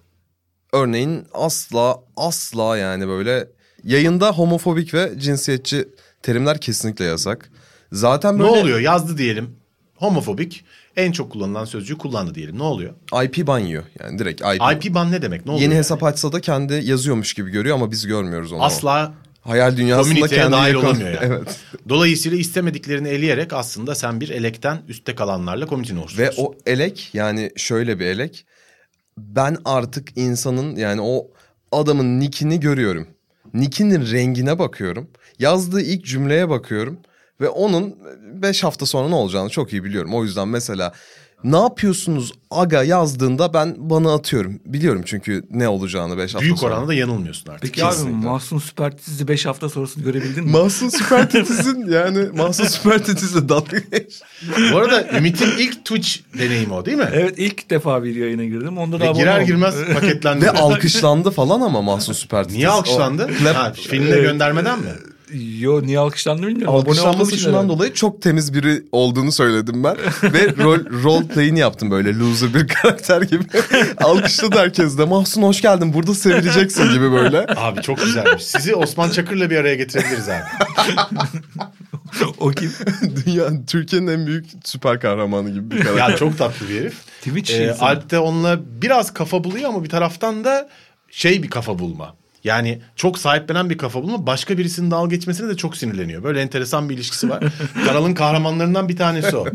Örneğin asla asla yani böyle yayında homofobik ve cinsiyetçi terimler kesinlikle yasak. Zaten Ne böyle oluyor? Yazdı diyelim. Homofobik. en çok kullanılan sözcüğü kullandı diyelim. Ne oluyor? IP ban yiyor. Yani direkt IP. IP ban ne demek? Ne oluyor? Yeni yani? hesap açsa da kendi yazıyormuş gibi görüyor ama biz görmüyoruz onu. Asla Hayal dünyasında kendi dahil yakın- olamıyor yani. evet. Dolayısıyla istemediklerini eleyerek aslında sen bir elekten üstte kalanlarla komüniteni Ve oluşturuyorsun. o elek yani şöyle bir elek. Ben artık insanın yani o adamın nickini görüyorum. Nickinin rengine bakıyorum. Yazdığı ilk cümleye bakıyorum. Ve onun 5 hafta sonra ne olacağını çok iyi biliyorum. O yüzden mesela ne yapıyorsunuz aga yazdığında ben bana atıyorum. Biliyorum çünkü ne olacağını 5 hafta Büyük sonra. oranda yanılmıyorsun artık. Peki abi Kesinlikle. Mahsun Süpertiz'i 5 hafta sonrasını görebildin mi? Mahsun Süper Tetiz'in yani Mahsun Süper Tetiz'le dalga geç. Bu arada Ümit'in ilk Twitch deneyimi o değil mi? evet ilk defa bir yayına girdim. Onda da Ve girer oldum. girmez paketlendi. Ve alkışlandı falan ama Mahsun Süper Titiz. Niye alkışlandı? O Ha, filmine göndermeden mi? Yo niye alkışlandı bilmiyorum. Alkışlanması için şundan dolayı çok temiz biri olduğunu söyledim ben. Ve rol, rol play'ini yaptım böyle loser bir karakter gibi. Alkışladı herkes de. Mahsun hoş geldin burada sevileceksin gibi böyle. Abi çok güzelmiş. Sizi Osman Çakır'la bir araya getirebiliriz abi. o kim? Dünya, Türkiye'nin en büyük süper kahramanı gibi bir karakter. Ya çok tatlı bir herif. Twitch Ee, insanı. Alp de onunla biraz kafa buluyor ama bir taraftan da şey bir kafa bulma. Yani çok sahiplenen bir kafa bulma. Başka birisinin dalga geçmesine de çok sinirleniyor. Böyle enteresan bir ilişkisi var. Kanalın kahramanlarından bir tanesi o.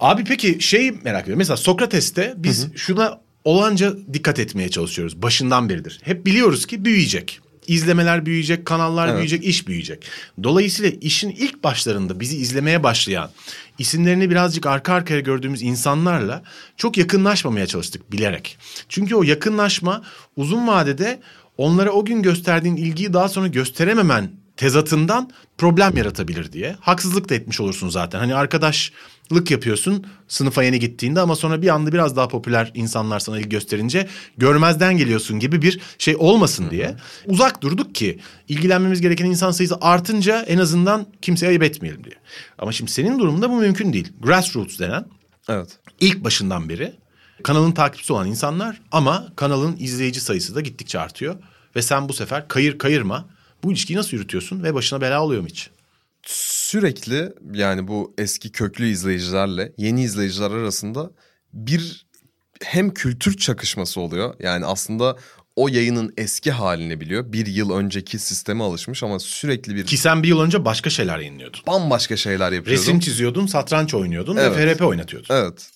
Abi peki şey merak ediyorum. Mesela Sokrates'te biz şuna olanca dikkat etmeye çalışıyoruz. Başından beridir. Hep biliyoruz ki büyüyecek. İzlemeler büyüyecek, kanallar büyüyecek, iş büyüyecek. Dolayısıyla işin ilk başlarında bizi izlemeye başlayan, isimlerini birazcık arka arkaya gördüğümüz insanlarla çok yakınlaşmamaya çalıştık bilerek. Çünkü o yakınlaşma uzun vadede onlara o gün gösterdiğin ilgiyi daha sonra gösterememen tezatından problem yaratabilir diye. Haksızlık da etmiş olursun zaten. Hani arkadaşlık yapıyorsun sınıfa yeni gittiğinde ama sonra bir anda biraz daha popüler insanlar sana ilgi gösterince görmezden geliyorsun gibi bir şey olmasın diye. Uzak durduk ki ilgilenmemiz gereken insan sayısı artınca en azından kimseye ayıp etmeyelim diye. Ama şimdi senin durumunda bu mümkün değil. Grassroots denen Evet. ilk başından beri kanalın takipçisi olan insanlar ama kanalın izleyici sayısı da gittikçe artıyor. Ve sen bu sefer kayır kayırma bu ilişkiyi nasıl yürütüyorsun ve başına bela oluyor mu hiç? Sürekli yani bu eski köklü izleyicilerle yeni izleyiciler arasında bir hem kültür çakışması oluyor. Yani aslında o yayının eski halini biliyor. Bir yıl önceki sisteme alışmış ama sürekli bir Ki sen bir yıl önce başka şeyler yayınlıyordun. bambaşka şeyler yapıyordum. Resim çiziyordun, satranç oynuyordun Evet. ve FRP oynatıyordun. Evet.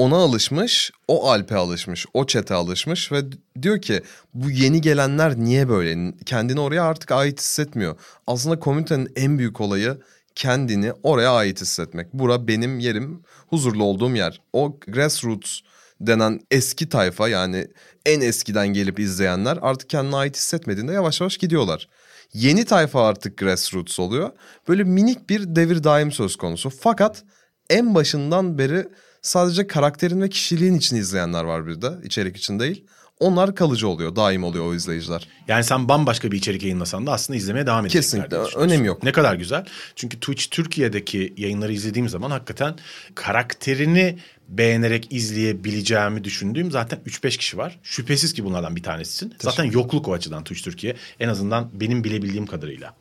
Ona alışmış, o Alp'e alışmış, o çete alışmış ve diyor ki bu yeni gelenler niye böyle? Kendini oraya artık ait hissetmiyor. Aslında komünitenin en büyük olayı kendini oraya ait hissetmek. Bura benim yerim, huzurlu olduğum yer. O grassroots denen eski tayfa yani en eskiden gelip izleyenler artık kendine ait hissetmediğinde yavaş yavaş gidiyorlar. Yeni tayfa artık grassroots oluyor. Böyle minik bir devir daim söz konusu. Fakat en başından beri sadece karakterin ve kişiliğin için izleyenler var bir de içerik için değil. Onlar kalıcı oluyor, daim oluyor o izleyiciler. Yani sen bambaşka bir içerik yayınlasan da aslında izlemeye devam edecekler. Kesinlikle, önemi yok. Ne kadar güzel. Çünkü Twitch Türkiye'deki yayınları izlediğim zaman hakikaten karakterini beğenerek izleyebileceğimi düşündüğüm zaten 3-5 kişi var. Şüphesiz ki bunlardan bir tanesisin. Zaten yokluk o açıdan Twitch Türkiye. En azından benim bilebildiğim kadarıyla.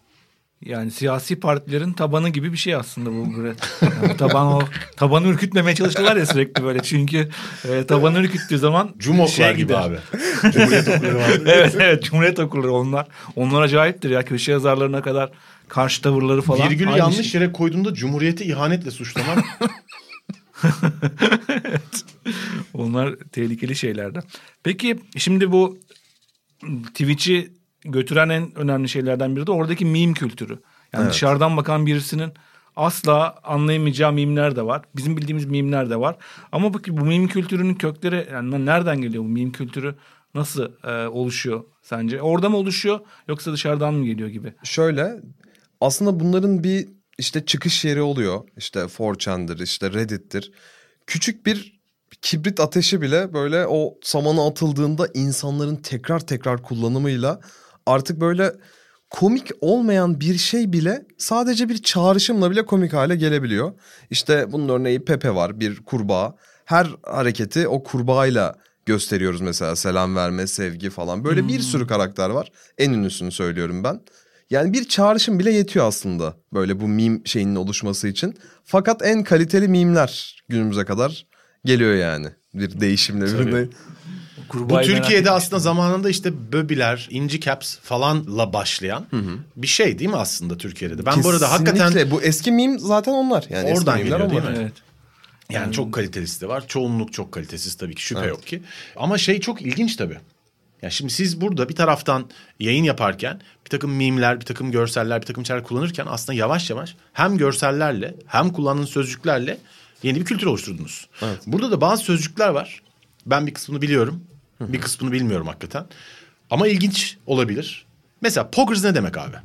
Yani siyasi partilerin tabanı gibi bir şey aslında bu. Yani taban o tabanı ürkütmemeye çalıştılar ya sürekli böyle. Çünkü e, tabanı ürküttüğü zaman Cumoklar şey gibi gider. abi. Cumhuriyet okulları var. evet evet Cumhuriyet okulları onlar. Onlar acayiptir ya köşe yazarlarına kadar karşı tavırları falan. Virgülü Aynı yanlış şey. yere koyduğunda Cumhuriyeti ihanetle suçlamak Onlar tehlikeli şeylerden. Peki şimdi bu Twitch'i götüren en önemli şeylerden biri de oradaki meme kültürü. Yani dışarıdan bakan birisinin asla anlayamayacağı mimler de var. Bizim bildiğimiz mimler de var. Ama bakın bu meme kültürünün kökleri yani nereden geliyor bu meme kültürü? Nasıl e, oluşuyor sence? Orada mı oluşuyor yoksa dışarıdan mı geliyor gibi? Şöyle aslında bunların bir işte çıkış yeri oluyor. İşte 4chan'dır, işte Reddit'tir. Küçük bir kibrit ateşi bile böyle o samana atıldığında insanların tekrar tekrar kullanımıyla artık böyle komik olmayan bir şey bile sadece bir çağrışımla bile komik hale gelebiliyor. İşte bunun örneği Pepe var bir kurbağa. Her hareketi o kurbağayla gösteriyoruz mesela selam verme, sevgi falan. Böyle bir sürü karakter var. En ünlüsünü söylüyorum ben. Yani bir çağrışım bile yetiyor aslında böyle bu meme şeyinin oluşması için. Fakat en kaliteli mimler günümüze kadar geliyor yani. Bir değişimle. Bir Merak Türkiye'de aslında zamanında işte Böbiler, İnci Caps falanla başlayan bir şey değil mi aslında Türkiye'de de? Ben bu arada hakikaten Kesinlikle. bu eski meme zaten onlar. Yani Oradan geliyor değil onlar. mi? Evet. Yani çok kalitelisi de var. Çoğunluk çok kalitesiz tabii ki şüphe yok ki. Ama şey çok ilginç tabii. Ya şimdi siz burada bir taraftan yayın yaparken bir takım mimler, bir takım görseller, bir takım şeyler kullanırken aslında yavaş yavaş hem görsellerle hem kullandığınız sözcüklerle yeni bir kültür oluşturdunuz. Burada da bazı sözcükler var. Ben bir kısmını biliyorum. Bir kısmını bilmiyorum hakikaten. Ama ilginç olabilir. Mesela poggers ne demek abi?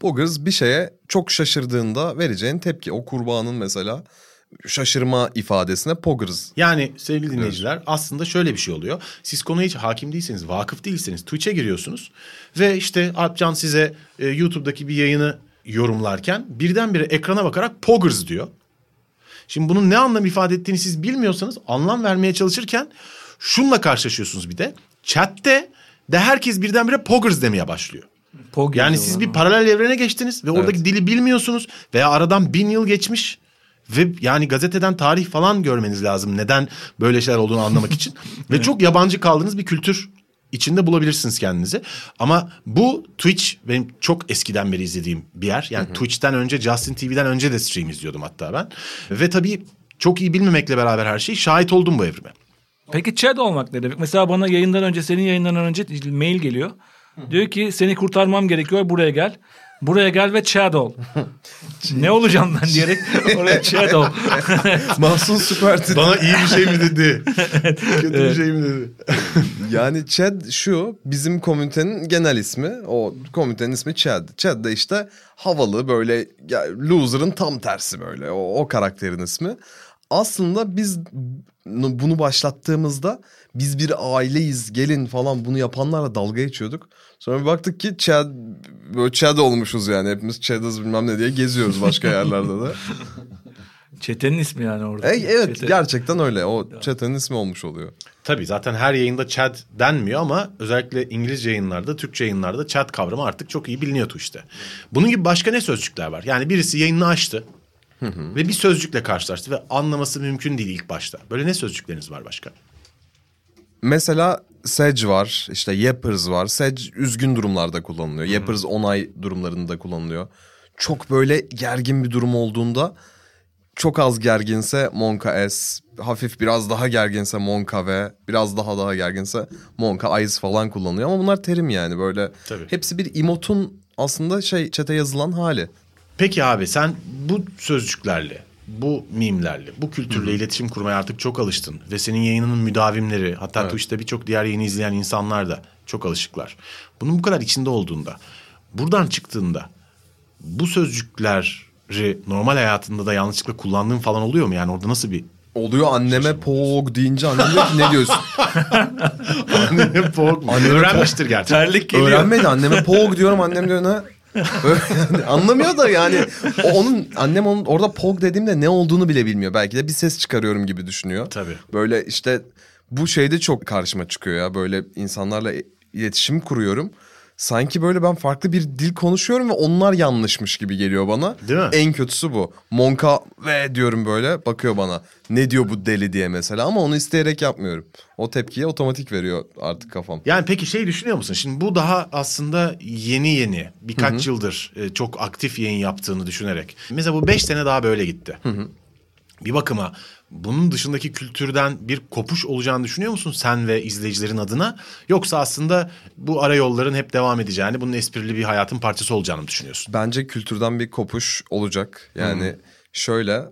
Poggers bir şeye çok şaşırdığında vereceğin tepki. O kurbağanın mesela şaşırma ifadesine poggers. Yani sevgili dinleyiciler aslında şöyle bir şey oluyor. Siz konuya hiç hakim değilseniz, vakıf değilseniz Twitch'e giriyorsunuz. Ve işte Alpcan size e, YouTube'daki bir yayını yorumlarken birdenbire ekrana bakarak poggers diyor. Şimdi bunun ne anlam ifade ettiğini siz bilmiyorsanız anlam vermeye çalışırken şunla karşılaşıyorsunuz bir de. Chat'te de herkes birdenbire poggers demeye başlıyor. Pog Yani siz bir paralel evrene geçtiniz ve oradaki dili bilmiyorsunuz veya aradan bin yıl geçmiş ve yani gazeteden tarih falan görmeniz lazım neden böyle şeyler olduğunu anlamak için ve çok yabancı kaldığınız bir kültür içinde bulabilirsiniz kendinizi. Ama bu Twitch benim çok eskiden beri izlediğim bir yer. Yani Twitch'ten önce Justin TV'den önce de stream izliyordum hatta ben. Ve tabii çok iyi bilmemekle beraber her şeyi şahit oldum bu evrime. Peki Chad olmak ne demek? Mesela bana yayından önce senin yayından önce mail geliyor. Diyor ki seni kurtarmam gerekiyor buraya gel. Buraya gel ve Chad ol. ne olacağım ben diyerek oraya Chad ol. Mahsun Süper Bana iyi bir şey mi dedi? Kötü bir şey mi dedi? Yani Chad şu bizim komünitenin genel ismi. O komünitenin ismi Chad. Chad da işte havalı böyle ya, loser'ın tam tersi böyle. O, o karakterin ismi. Aslında biz bunu başlattığımızda biz bir aileyiz gelin falan bunu yapanlarla dalga geçiyorduk. Sonra bir baktık ki Chad, böyle Chad olmuşuz yani hepimiz Chad'ız bilmem ne diye geziyoruz başka yerlerde de. Çetenin ismi yani orada. E, evet Çete. gerçekten öyle o çetenin ismi olmuş oluyor. Tabii zaten her yayında Chad denmiyor ama özellikle İngilizce yayınlarda, Türkçe yayınlarda Chad kavramı artık çok iyi biliniyor işte. Bunun gibi başka ne sözcükler var? Yani birisi yayını açtı ve bir sözcükle karşılaştı ve anlaması mümkün değil ilk başta. Böyle ne sözcükleriniz var başka? Mesela Sedge var, işte Yappers var. Sedge üzgün durumlarda kullanılıyor. Yappers onay durumlarında kullanılıyor. Çok böyle gergin bir durum olduğunda çok az gerginse Monka S, hafif biraz daha gerginse Monka V, biraz daha daha gerginse Monka Ice falan kullanılıyor. Ama bunlar terim yani böyle. Tabii. Hepsi bir emotun aslında şey çete yazılan hali. Peki abi sen bu sözcüklerle, bu mimlerle, bu kültürle iletişim kurmaya artık çok alıştın. Ve senin yayınının müdavimleri hatta Twitch'te birçok diğer yayını izleyen insanlar da çok alışıklar. Bunun bu kadar içinde olduğunda, buradan çıktığında bu sözcükleri normal hayatında da yanlışlıkla kullandığın falan oluyor mu? Yani orada nasıl bir... Oluyor anneme pog deyince annem diyor ki ne diyorsun? Öğrenmiştir gerçekten. Terlik geliyor. Öğrenmedi anneme pog diyorum annem diyor ne? Anlamıyor da yani o onun annem onun orada pog dediğimde ne olduğunu bile bilmiyor. Belki de bir ses çıkarıyorum gibi düşünüyor. Tabii. Böyle işte bu şeyde çok karşıma çıkıyor ya böyle insanlarla iletişim kuruyorum. Sanki böyle ben farklı bir dil konuşuyorum ve onlar yanlışmış gibi geliyor bana. Değil mi? En kötüsü bu. Monka ve diyorum böyle bakıyor bana. Ne diyor bu deli diye mesela ama onu isteyerek yapmıyorum. O tepkiye otomatik veriyor artık kafam. Yani peki şey düşünüyor musun? Şimdi bu daha aslında yeni yeni birkaç yıldır e, çok aktif yayın yaptığını düşünerek. Mesela bu beş sene daha böyle gitti. Bir bakıma bunun dışındaki kültürden bir kopuş olacağını düşünüyor musun sen ve izleyicilerin adına? Yoksa aslında bu ara yolların hep devam edeceğini, bunun esprili bir hayatın parçası olacağını mı düşünüyorsun? Bence kültürden bir kopuş olacak. Yani şöyle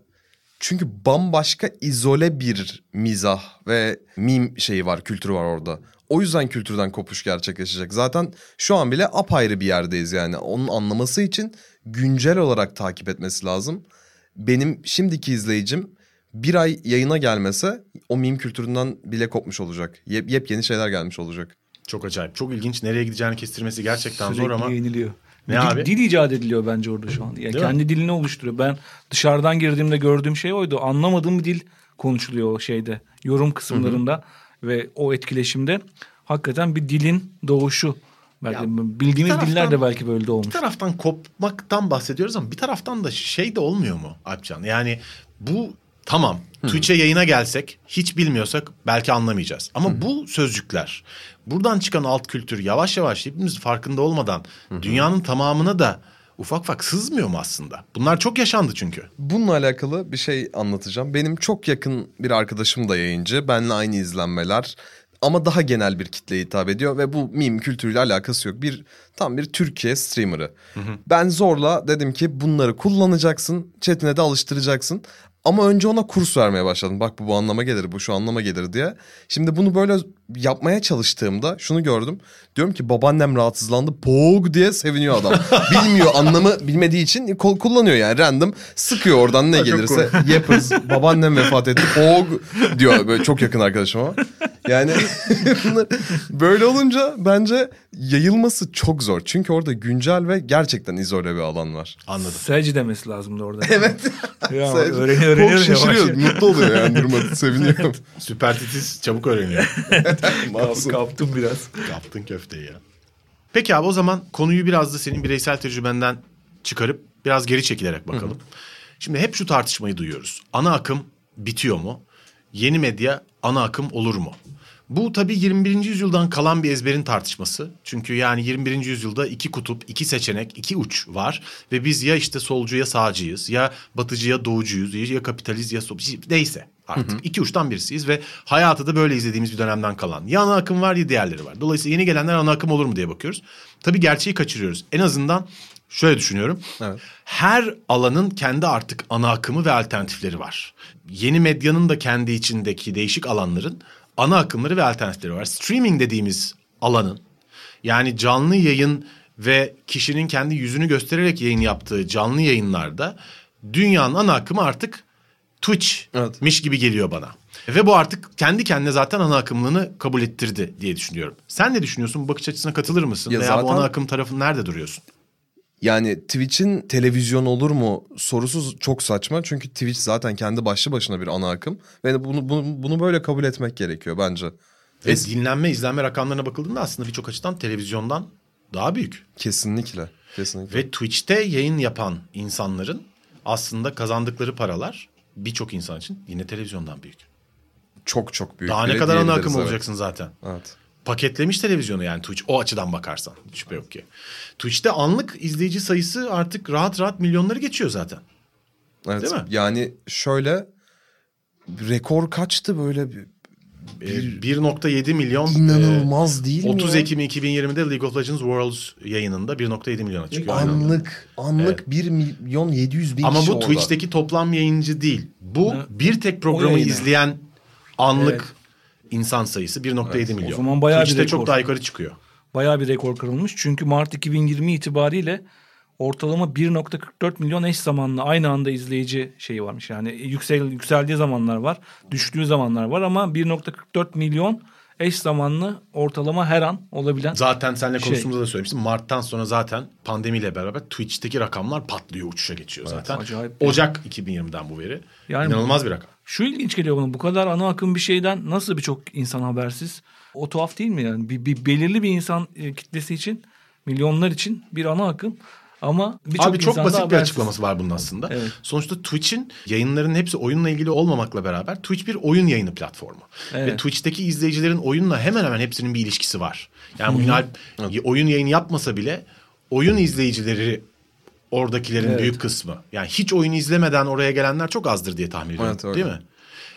çünkü bambaşka izole bir mizah ve mim şeyi var, kültürü var orada. O yüzden kültürden kopuş gerçekleşecek. Zaten şu an bile apayrı bir yerdeyiz yani. Onun anlaması için güncel olarak takip etmesi lazım. Benim şimdiki izleyicim bir ay yayına gelmese o mim kültüründen bile kopmuş olacak. Yep, yepyeni şeyler gelmiş olacak. Çok acayip, çok ilginç. Nereye gideceğini kestirmesi gerçekten Sürekli zor ama... yeniliyor. Ne dil, abi? Dil icat ediliyor bence orada şu an. Yani Değil mi? kendi dilini oluşturuyor. Ben dışarıdan girdiğimde gördüğüm şey oydu. Anlamadığım bir dil konuşuluyor o şeyde. Yorum kısımlarında ve o etkileşimde. Hakikaten bir dilin doğuşu Belki Ya, bildiğimiz bir taraftan- diller de belki böyle de Bir olmuş. taraftan kopmaktan bahsediyoruz ama bir taraftan da şey de olmuyor mu Alpcan? Yani bu tamam Twitch'e yayına gelsek hiç bilmiyorsak belki anlamayacağız. Ama bu sözcükler buradan çıkan alt kültür yavaş yavaş hepimiz farkında olmadan dünyanın tamamına da ufak ufak sızmıyor mu aslında? Bunlar çok yaşandı çünkü. Bununla alakalı bir şey anlatacağım. Benim çok yakın bir arkadaşım da yayıncı. Benle aynı izlenmeler. Ama daha genel bir kitleye hitap ediyor ve bu meme kültürüyle alakası yok. Bir tam bir Türkiye streamer'ı. Ben zorla dedim ki bunları kullanacaksın, chatine de alıştıracaksın. Ama önce ona kurs vermeye başladım. Bak bu bu anlama gelir, bu şu anlama gelir diye. Şimdi bunu böyle yapmaya çalıştığımda şunu gördüm. Diyorum ki babaannem rahatsızlandı. Pog diye seviniyor adam. Bilmiyor anlamı bilmediği için kol kullanıyor yani random. Sıkıyor oradan ne gelirse. Yapız. Babaannem vefat etti. Pog diyor böyle çok yakın arkadaşım ama. Yani bunlar- böyle olunca bence yayılması çok zor. Çünkü orada güncel ve gerçekten izole bir alan var. Anladım. Selci demesi lazımdı orada. Evet. Ya, öğreniyor, öğreniyor. Pog şaşırıyor. Mutlu oluyor yani durmadı. Seviniyor. Süper titiz çabuk öğreniyor. Masum. Kaptım biraz. Kaptın köfteyi ya. Peki abi o zaman konuyu biraz da senin bireysel tecrübenden çıkarıp biraz geri çekilerek bakalım. Şimdi hep şu tartışmayı duyuyoruz. Ana akım bitiyor mu? Yeni medya ana akım olur mu? Bu tabii 21. yüzyıldan kalan bir ezberin tartışması. Çünkü yani 21. yüzyılda iki kutup, iki seçenek, iki uç var. Ve biz ya işte solcu ya sağcıyız, ya batıcı ya doğucuyuz, ya kapitalist ya. Neyse artık iki uçtan birisiyiz ve hayatı da böyle izlediğimiz bir dönemden kalan. Ya ana akım var ya diğerleri var. Dolayısıyla yeni gelenler ana akım olur mu diye bakıyoruz. Tabii gerçeği kaçırıyoruz. En azından şöyle düşünüyorum. Evet. Her alanın kendi artık ana akımı ve alternatifleri var. Yeni medyanın da kendi içindeki değişik alanların ana akımları ve alternatifleri var. Streaming dediğimiz alanın yani canlı yayın ve kişinin kendi yüzünü göstererek yayın yaptığı canlı yayınlarda dünyanın ana akımı artık Twitch'miş gibi geliyor bana. Ve bu artık kendi kendine zaten ana akımlığını kabul ettirdi diye düşünüyorum. Sen ne düşünüyorsun? Bu bakış açısına katılır mısın? Ya Veya bu zaten- ana akım tarafın nerede duruyorsun? Yani Twitch'in televizyon olur mu sorusu çok saçma. Çünkü Twitch zaten kendi başlı başına bir ana akım. Ve bunu, bunu, bunu böyle kabul etmek gerekiyor bence. Ve Es- dinlenme, izlenme rakamlarına bakıldığında aslında birçok açıdan televizyondan daha büyük. Kesinlikle. Kesinlikle. Ve Twitch'te yayın yapan insanların aslında kazandıkları paralar birçok insan için yine televizyondan büyük. çok çok büyük. Daha ne kadar ana akım evet. olacaksın zaten. Evet. Paketlemiş televizyonu yani Twitch o açıdan bakarsan. Hiç şüphe yok ki. Twitch'te anlık izleyici sayısı artık rahat rahat milyonları geçiyor zaten. Evet. Değil mi? Yani şöyle rekor kaçtı böyle bir- 1.7 milyon inanılmaz değil e, mi? 30 ya? Ekim 2020'de League of Legends Worlds yayınında 1.7 milyona çıkıyor. aynı anda. Anlık anlık 1 milyon 700 bin Ama kişi bu orada. Twitch'teki toplam yayıncı değil. Bu Ha. bir tek programı izleyen anlık Evet. insan sayısı 1.7 milyon. O zaman bayağı bir Twitch'te rekor. çok daha yukarı çıkıyor. Bayağı bir rekor kırılmış. Çünkü Mart 2020 itibariyle ortalama 1.44 milyon eş zamanlı aynı anda izleyici şeyi varmış. Yani yüksel yükseldiği zamanlar var, düştüğü zamanlar var ama 1.44 milyon eş zamanlı ortalama her an olabilen. Zaten seninle Şey. konuştuğumuzda da söylemiştim. Mart'tan sonra zaten pandemiyle beraber Twitch'teki rakamlar patlıyor, uçuşa geçiyor zaten. acayip. Ocak 2020'den bu veri. Yani- İnanılmaz bir rakam. Şu ilginç geliyor bana bu kadar ana akım bir şeyden nasıl birçok insan habersiz? O tuhaf değil mi yani? Bir, bir belirli bir insan e, kitlesi için, milyonlar için bir ana akım ama birçok Abi çok basit bir açıklaması var bunun aslında. Evet. Sonuçta Twitch'in yayınların hepsi oyunla ilgili olmamakla beraber Twitch bir oyun yayını platformu. Evet. Ve Twitch'teki izleyicilerin oyunla hemen hemen hepsinin bir ilişkisi var. Yani bugün Alp oyun yayını yapmasa bile oyun izleyicileri oradakilerin Evet. büyük kısmı. Yani hiç oyun izlemeden oraya gelenler çok azdır diye tahmin ediyorum. Evet, öyle. değil mi?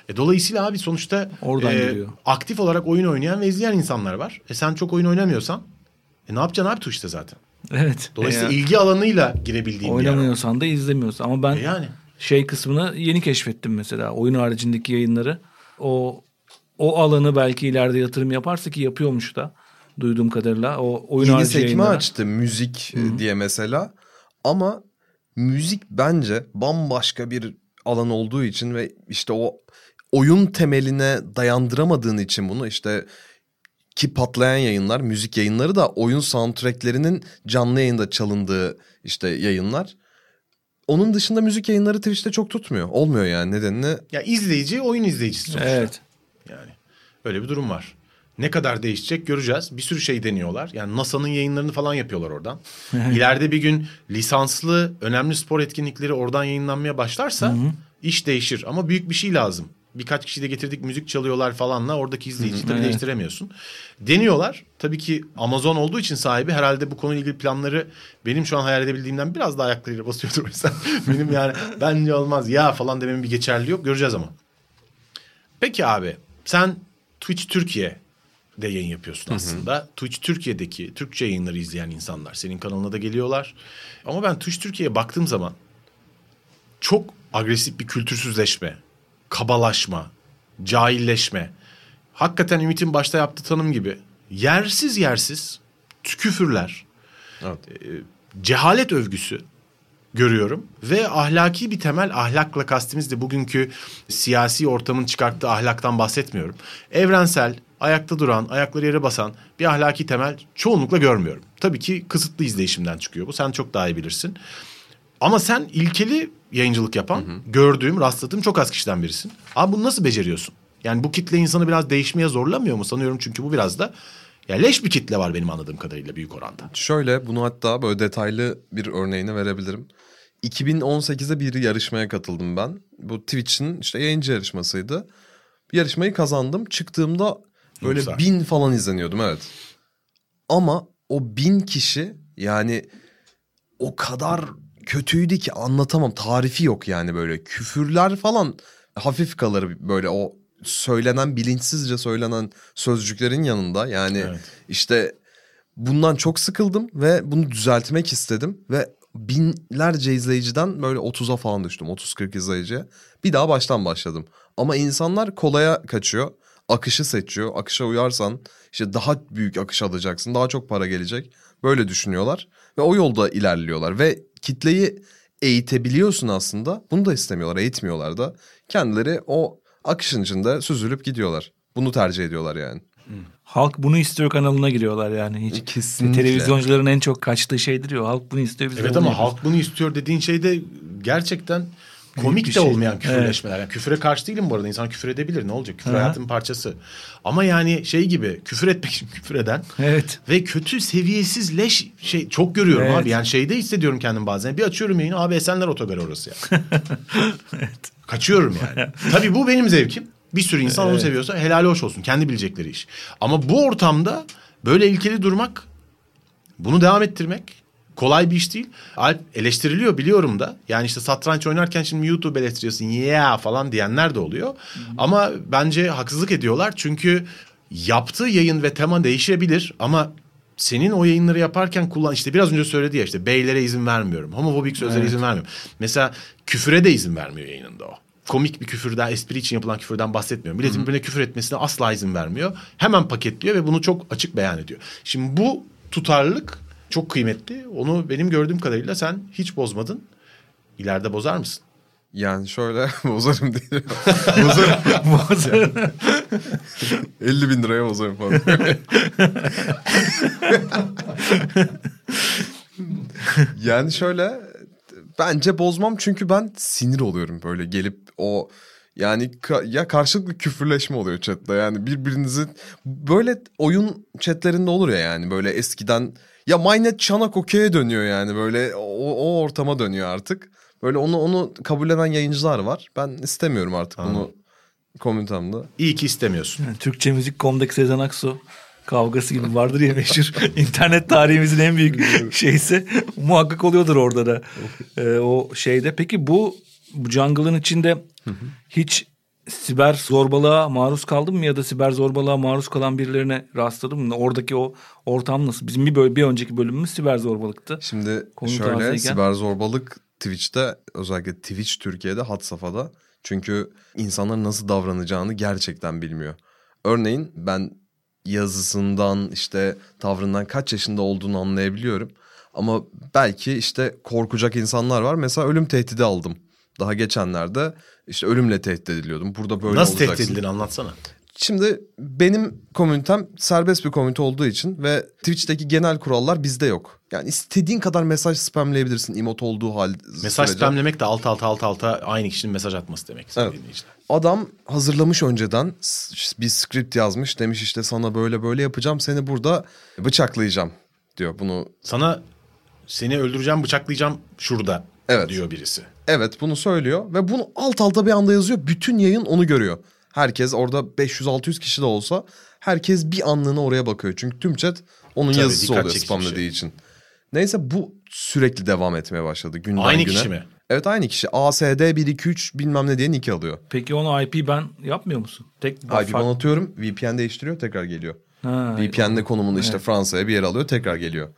E, dolayısıyla abi sonuçta Oradan geliyor. aktif olarak oyun oynayan ve izleyen insanlar var. E sen çok oyun oynamıyorsan e ne yapacaksın abi Twitch'te zaten? Evet. Dolayısıyla Yani ilgi alanıyla girebildiğin bir yer. oynamıyorsan da izlemiyorsun. Ama ben E yani. şey kısmını yeni keşfettim mesela. Oyun haricindeki yayınları. O o alanı belki ileride yatırım yaparsa ki yapıyormuş da duyduğum kadarıyla. O oyun Yeni harici sekme yayınlara. açtı müzik e, diye mesela. Ama müzik bence bambaşka bir alan olduğu için ve işte o oyun temeline dayandıramadığın için bunu işte ki patlayan yayınlar, müzik yayınları da oyun soundtracklerinin canlı yayında çalındığı işte yayınlar. Onun dışında müzik yayınları Twitch'te çok tutmuyor. Olmuyor yani nedenini. Ya izleyici oyun izleyicisi sonuçta. Evet. Yani öyle bir durum var. Ne kadar değişecek göreceğiz. Bir sürü şey deniyorlar. Yani NASA'nın yayınlarını falan yapıyorlar oradan. İleride bir gün lisanslı önemli spor etkinlikleri oradan yayınlanmaya başlarsa iş değişir. Ama büyük bir şey lazım. Birkaç kişi de getirdik müzik çalıyorlar falanla oradaki izleyiciyi tabii Evet. değiştiremiyorsun. Deniyorlar. Tabii ki Amazon olduğu için sahibi herhalde bu konuyla ilgili planları benim şu an hayal edebildiğimden biraz daha ayaklarıyla basıyordur. O yüzden benim yani bence olmaz ya falan dememin bir geçerli yok. Göreceğiz ama. Peki abi sen Twitch Türkiye'de yayın yapıyorsun aslında. Twitch Türkiye'deki Türkçe yayınları izleyen insanlar senin kanalına da geliyorlar. Ama ben Twitch Türkiye'ye baktığım zaman çok agresif bir kültürsüzleşme, kabalaşma, cahilleşme. Hakikaten Ümit'in başta yaptığı tanım gibi yersiz yersiz küfürler, Evet. cehalet övgüsü görüyorum ve ahlaki bir temel ahlakla kastimiz de bugünkü siyasi ortamın çıkarttığı ahlaktan bahsetmiyorum. Evrensel, ayakta duran, ayakları yere basan bir ahlaki temel çoğunlukla görmüyorum. Tabii ki kısıtlı izleyişimden çıkıyor bu. Sen çok daha iyi bilirsin. Ama sen ilkeli yayıncılık yapan, gördüğüm, rastladığım çok az kişiden birisin. Abi bunu nasıl beceriyorsun? Yani bu kitle insanı biraz değişmeye zorlamıyor mu sanıyorum çünkü bu biraz da ya leş bir kitle var benim anladığım kadarıyla büyük oranda. Şöyle bunu hatta böyle detaylı bir örneğini verebilirim. 2018'de bir yarışmaya katıldım ben. Bu Twitch'in işte yayıncı yarışmasıydı. Yarışmayı kazandım. Çıktığımda böyle Güzel. bin falan izleniyordum evet. Ama o bin kişi yani o kadar kötüydü ki anlatamam. Tarifi yok yani böyle küfürler falan hafif kalır böyle o söylenen bilinçsizce söylenen sözcüklerin yanında. Yani Evet. işte bundan çok sıkıldım ve bunu düzeltmek istedim ve binlerce izleyiciden böyle 30'a falan düştüm. 30-40 izleyiciye. Bir daha baştan başladım. Ama insanlar kolaya kaçıyor. Akışı seçiyor. Akışa uyarsan işte daha büyük akış alacaksın. Daha çok para gelecek. Böyle düşünüyorlar. Ve o yolda ilerliyorlar. Ve kitleyi eğitebiliyorsun aslında. Bunu da istemiyorlar. Eğitmiyorlar da. Kendileri o akışın içinde süzülüp gidiyorlar. Bunu tercih ediyorlar yani. Halk bunu istiyor kanalına giriyorlar yani hiç. Kesinlikle. Televizyoncuların en çok kaçtığı şeydir ya. Halk bunu istiyor biz Evet ama yapıyoruz. halk bunu istiyor dediğin şey de gerçekten komik de şey. olmayan küfürleşmeler. Yani küfüre karşı değilim bu arada. İnsan küfür edebilir. Ne olacak? Küfür hı. hayatın parçası. Ama yani şey gibi küfür etmek için küfür eden Evet. ve kötü seviyesiz leş şey çok görüyorum Evet. abi. Yani şeyde hissediyorum kendim bazen. Bir açıyorum yayını abi Esenler Otogarı orası ya. Kaçıyorum yani. Tabii bu benim zevkim. Bir sürü insan onu seviyorsa helal hoş olsun. Kendi bilecekleri iş. Ama bu ortamda böyle ilkeli durmak, bunu devam ettirmek kolay bir iş değil. Alp eleştiriliyor biliyorum da. Yani işte satranç oynarken şimdi YouTube eleştiriyorsun ya falan diyenler de oluyor. Ama bence haksızlık ediyorlar. Çünkü yaptığı yayın ve tema değişebilir ama senin o yayınları yaparken kullan işte biraz önce söyledi ya işte beylere izin vermiyorum. Homofobik sözlere izin vermiyorum. Mesela küfüre de izin vermiyor yayınında o. Komik bir küfürden, espri için yapılan küfürden bahsetmiyorum. Milletin birbirine küfür etmesine asla izin vermiyor. Hemen paketliyor ve bunu çok açık beyan ediyor. Şimdi bu tutarlılık çok kıymetli. Onu benim gördüğüm kadarıyla sen hiç bozmadın. İleride bozar mısın? Yani şöyle bozarım değil. bozarım. 50 bin liraya bozarım falan. yani şöyle bence bozmam çünkü ben sinir oluyorum böyle gelip o yani ka- ya karşılıklı küfürleşme oluyor chatte yani birbirinizin böyle oyun chatlerinde olur ya yani böyle eskiden ya Mynet çanak okey'e dönüyor yani böyle o, o ortama dönüyor artık. Böyle onu onu kabul eden yayıncılar var. Ben istemiyorum artık bunu komünitemde. İyi ki istemiyorsun. Yani Türkçe Müzik.com'daki Sezen Aksu kavgası gibi vardır ya meşhur. İnternet tarihimizin en büyük şeysi muhakkak oluyordur orada da. Ee, o şeyde. Peki bu, bu jungle'ın içinde hiç siber zorbalığa maruz kaldın mı ya da siber zorbalığa maruz kalan birilerine rastladın mı? Oradaki o ortam nasıl? Bizim bir, bir önceki bölümümüz siber zorbalıktı. Şimdi Konu şöyle siber zorbalık Twitch'te özellikle Twitch Türkiye'de had safhada. Çünkü insanlar nasıl davranacağını gerçekten bilmiyor. Örneğin ben yazısından işte tavrından kaç yaşında olduğunu anlayabiliyorum. Ama belki işte korkacak insanlar var. Mesela ölüm tehdidi aldım. Daha geçenlerde işte ölümle tehdit ediliyordum. Burada böyle Nasıl olacaksın. tehdit edildin anlatsana. Şimdi benim komünitem serbest bir komünite olduğu için ve Twitch'teki genel kurallar bizde yok. Yani istediğin kadar mesaj spamleyebilirsin emot olduğu hal Mesaj sürece. spamlemek de alt alta alt alta aynı kişinin mesaj atması demek Evet. Adam hazırlamış önceden bir script yazmış demiş işte sana böyle böyle yapacağım seni burada bıçaklayacağım diyor bunu. Sana seni öldüreceğim bıçaklayacağım şurada Evet. diyor birisi. Evet bunu söylüyor ve bunu alt alta bir anda yazıyor. Bütün yayın onu görüyor. Herkes orada 500-600 kişi de olsa herkes bir anlığına oraya bakıyor. Çünkü tüm chat onun Tabii, yazısı oluyor çekici spam bir dediği şey. için. Neyse bu sürekli devam etmeye başladı günden Aynı güne. kişi mi? Evet aynı kişi. ASD 123 bilmem ne diye nick alıyor. Peki onu IP ben yapmıyor musun? Tek IP ben atıyorum VPN değiştiriyor tekrar geliyor. Ha, VPN'de konumunu işte Fransa'ya bir yere alıyor tekrar geliyor.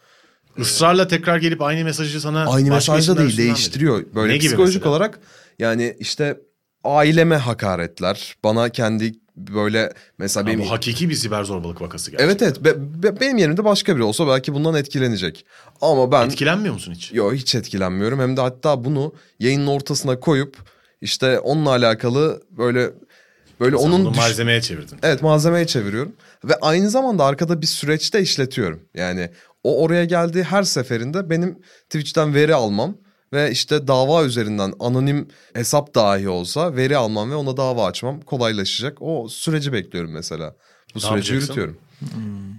Israrla tekrar gelip aynı mesajı sana Aynı mesajda değil değiştiriyor. veriyor? Böyle Ne psikolojik mesela? olarak yani işte aileme hakaretler. Bana kendi böyle mesela Ha, benim... bu hakiki bir siber zorbalık vakası gerçekten. Evet evet Be- be- benim yerimde başka biri olsa belki bundan etkilenecek. Ama ben Etkilenmiyor musun hiç? yo hiç etkilenmiyorum. Hem de hatta bunu yayının ortasına koyup işte onunla alakalı böyle böyle Sen onun bunu düş- malzemeye çevirdin. Evet malzemeye çeviriyorum. Ve aynı zamanda arkada bir süreçte işletiyorum. Yani o oraya geldiği her seferinde benim Twitch'ten veri almam ve işte dava üzerinden anonim hesap dahi olsa veri almam ve ona dava açmam kolaylaşacak. O süreci bekliyorum mesela. Bu Ne süreci yapacaksın? yürütüyorum.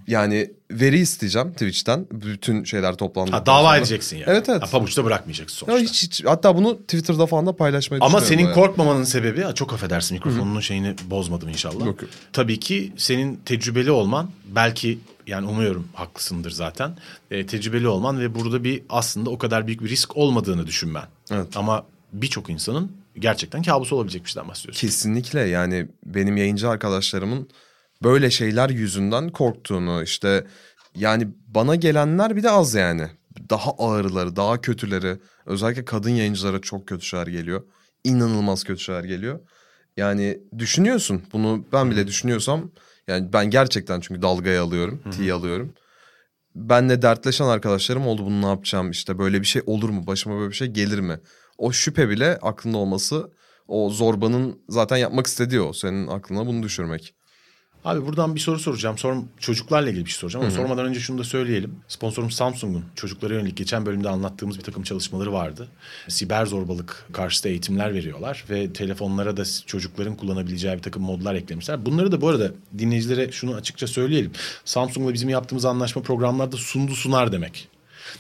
Yani veri isteyeceğim Twitch'ten. Bütün şeyler toplandıktan Ha, dava sonra. edeceksin yani. Evet evet. Ha, pabuçta bırakmayacaksın Ya sonuçta. hiç, hiç, hatta bunu Twitter'da falan da paylaşmayı Ama senin bayağı. korkmamanın sebebi ha, çok affedersin mikrofonunun şeyini bozmadım inşallah. Yok, yok. Tabii ki senin tecrübeli olman belki yani umuyorum haklısındır zaten. E, tecrübeli olman ve burada bir aslında o kadar büyük bir risk olmadığını düşünmen. Evet. Ama birçok insanın gerçekten kabusu olabilecek bir şeyden bahsediyorsun. Kesinlikle yani benim yayıncı arkadaşlarımın böyle şeyler yüzünden korktuğunu işte yani bana gelenler bir de az yani. Daha ağırları, daha kötüleri özellikle kadın yayıncılara çok kötü şeyler geliyor. İnanılmaz kötü şeyler geliyor. Yani düşünüyorsun bunu ben bile düşünüyorsam yani ben gerçekten çünkü dalgaya alıyorum, tiye alıyorum. Benle dertleşen arkadaşlarım oldu bunu ne yapacağım işte böyle bir şey olur mu başıma böyle bir şey gelir mi? O şüphe bile aklında olması o zorbanın zaten yapmak istediği o senin aklına bunu düşürmek. Abi buradan bir soru soracağım. Sonra çocuklarla ilgili bir şey soracağım ama sormadan önce şunu da söyleyelim. Sponsorum Samsung'un çocuklara yönelik geçen bölümde anlattığımız bir takım çalışmaları vardı. Siber zorbalık karşıtı eğitimler veriyorlar ve telefonlara da çocukların kullanabileceği bir takım modlar eklemişler. Bunları da bu arada dinleyicilere şunu açıkça söyleyelim. Samsung'la bizim yaptığımız anlaşma programlarda sundu sunar demek.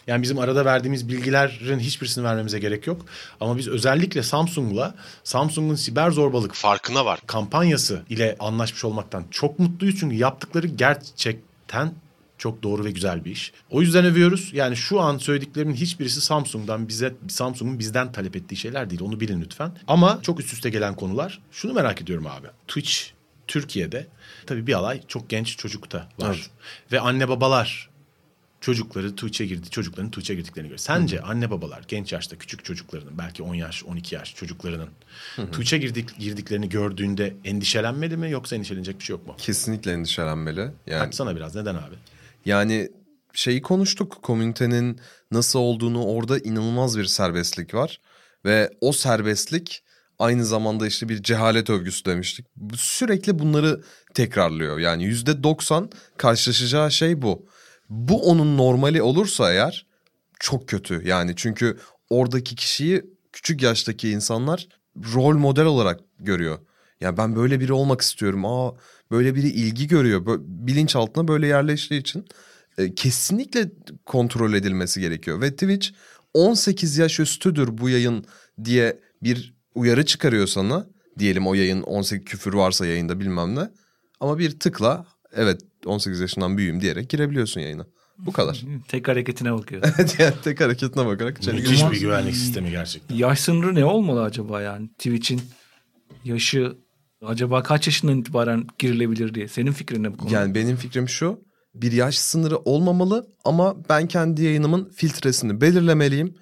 Yani bizim arada verdiğimiz bilgilerin hiçbirisini vermemize gerek yok. Ama biz özellikle Samsung'la Samsung'un siber zorbalık farkına var kampanyası ile anlaşmış olmaktan çok mutluyuz. Çünkü yaptıkları gerçekten çok doğru ve güzel bir iş. O yüzden övüyoruz. Yani şu an söylediklerimin hiçbirisi Samsung'dan bize Samsung'un bizden talep ettiği şeyler değil. Onu bilin lütfen. Ama çok üst üste gelen konular. Şunu merak ediyorum abi. Twitch Türkiye'de tabii bir alay çok genç çocukta var. Ve anne babalar çocukları Twitch'e girdi, çocukların Twitch'e girdiklerini görüyor. Sence anne babalar genç yaşta küçük çocuklarının belki 10 yaş, 12 yaş çocuklarının Twitch'e girdik, girdiklerini gördüğünde endişelenmeli mi yoksa endişelenecek bir şey yok mu? Kesinlikle endişelenmeli. Yani Açsana biraz neden abi? Yani şeyi konuştuk. Komünitenin nasıl olduğunu orada inanılmaz bir serbestlik var. Ve o serbestlik aynı zamanda işte bir cehalet övgüsü demiştik. Sürekli bunları tekrarlıyor. Yani yüzde doksan karşılaşacağı şey bu. Bu onun normali olursa eğer çok kötü. Yani çünkü oradaki kişiyi küçük yaştaki insanlar rol model olarak görüyor. Ya ben böyle biri olmak istiyorum. Aa böyle biri ilgi görüyor. Bö- Bilinçaltına böyle yerleştiği için e, kesinlikle kontrol edilmesi gerekiyor. Ve Twitch 18 yaş üstüdür bu yayın diye bir uyarı çıkarıyor sana. Diyelim o yayın 18 küfür varsa yayında bilmem ne. Ama bir tıkla evet 18 yaşından büyüğüm diyerek girebiliyorsun yayına. Bu kadar. Tek hareketine bakıyor. Evet yani tek hareketine bakarak içeri Müthiş bir güvenlik sistemi gerçekten. Yaş sınırı ne olmalı acaba yani? Twitch'in yaşı acaba kaç yaşından itibaren girilebilir diye. Senin fikrin ne bu konuda? Yani benim fikrim şu. Bir yaş sınırı olmamalı ama ben kendi yayınımın filtresini belirlemeliyim.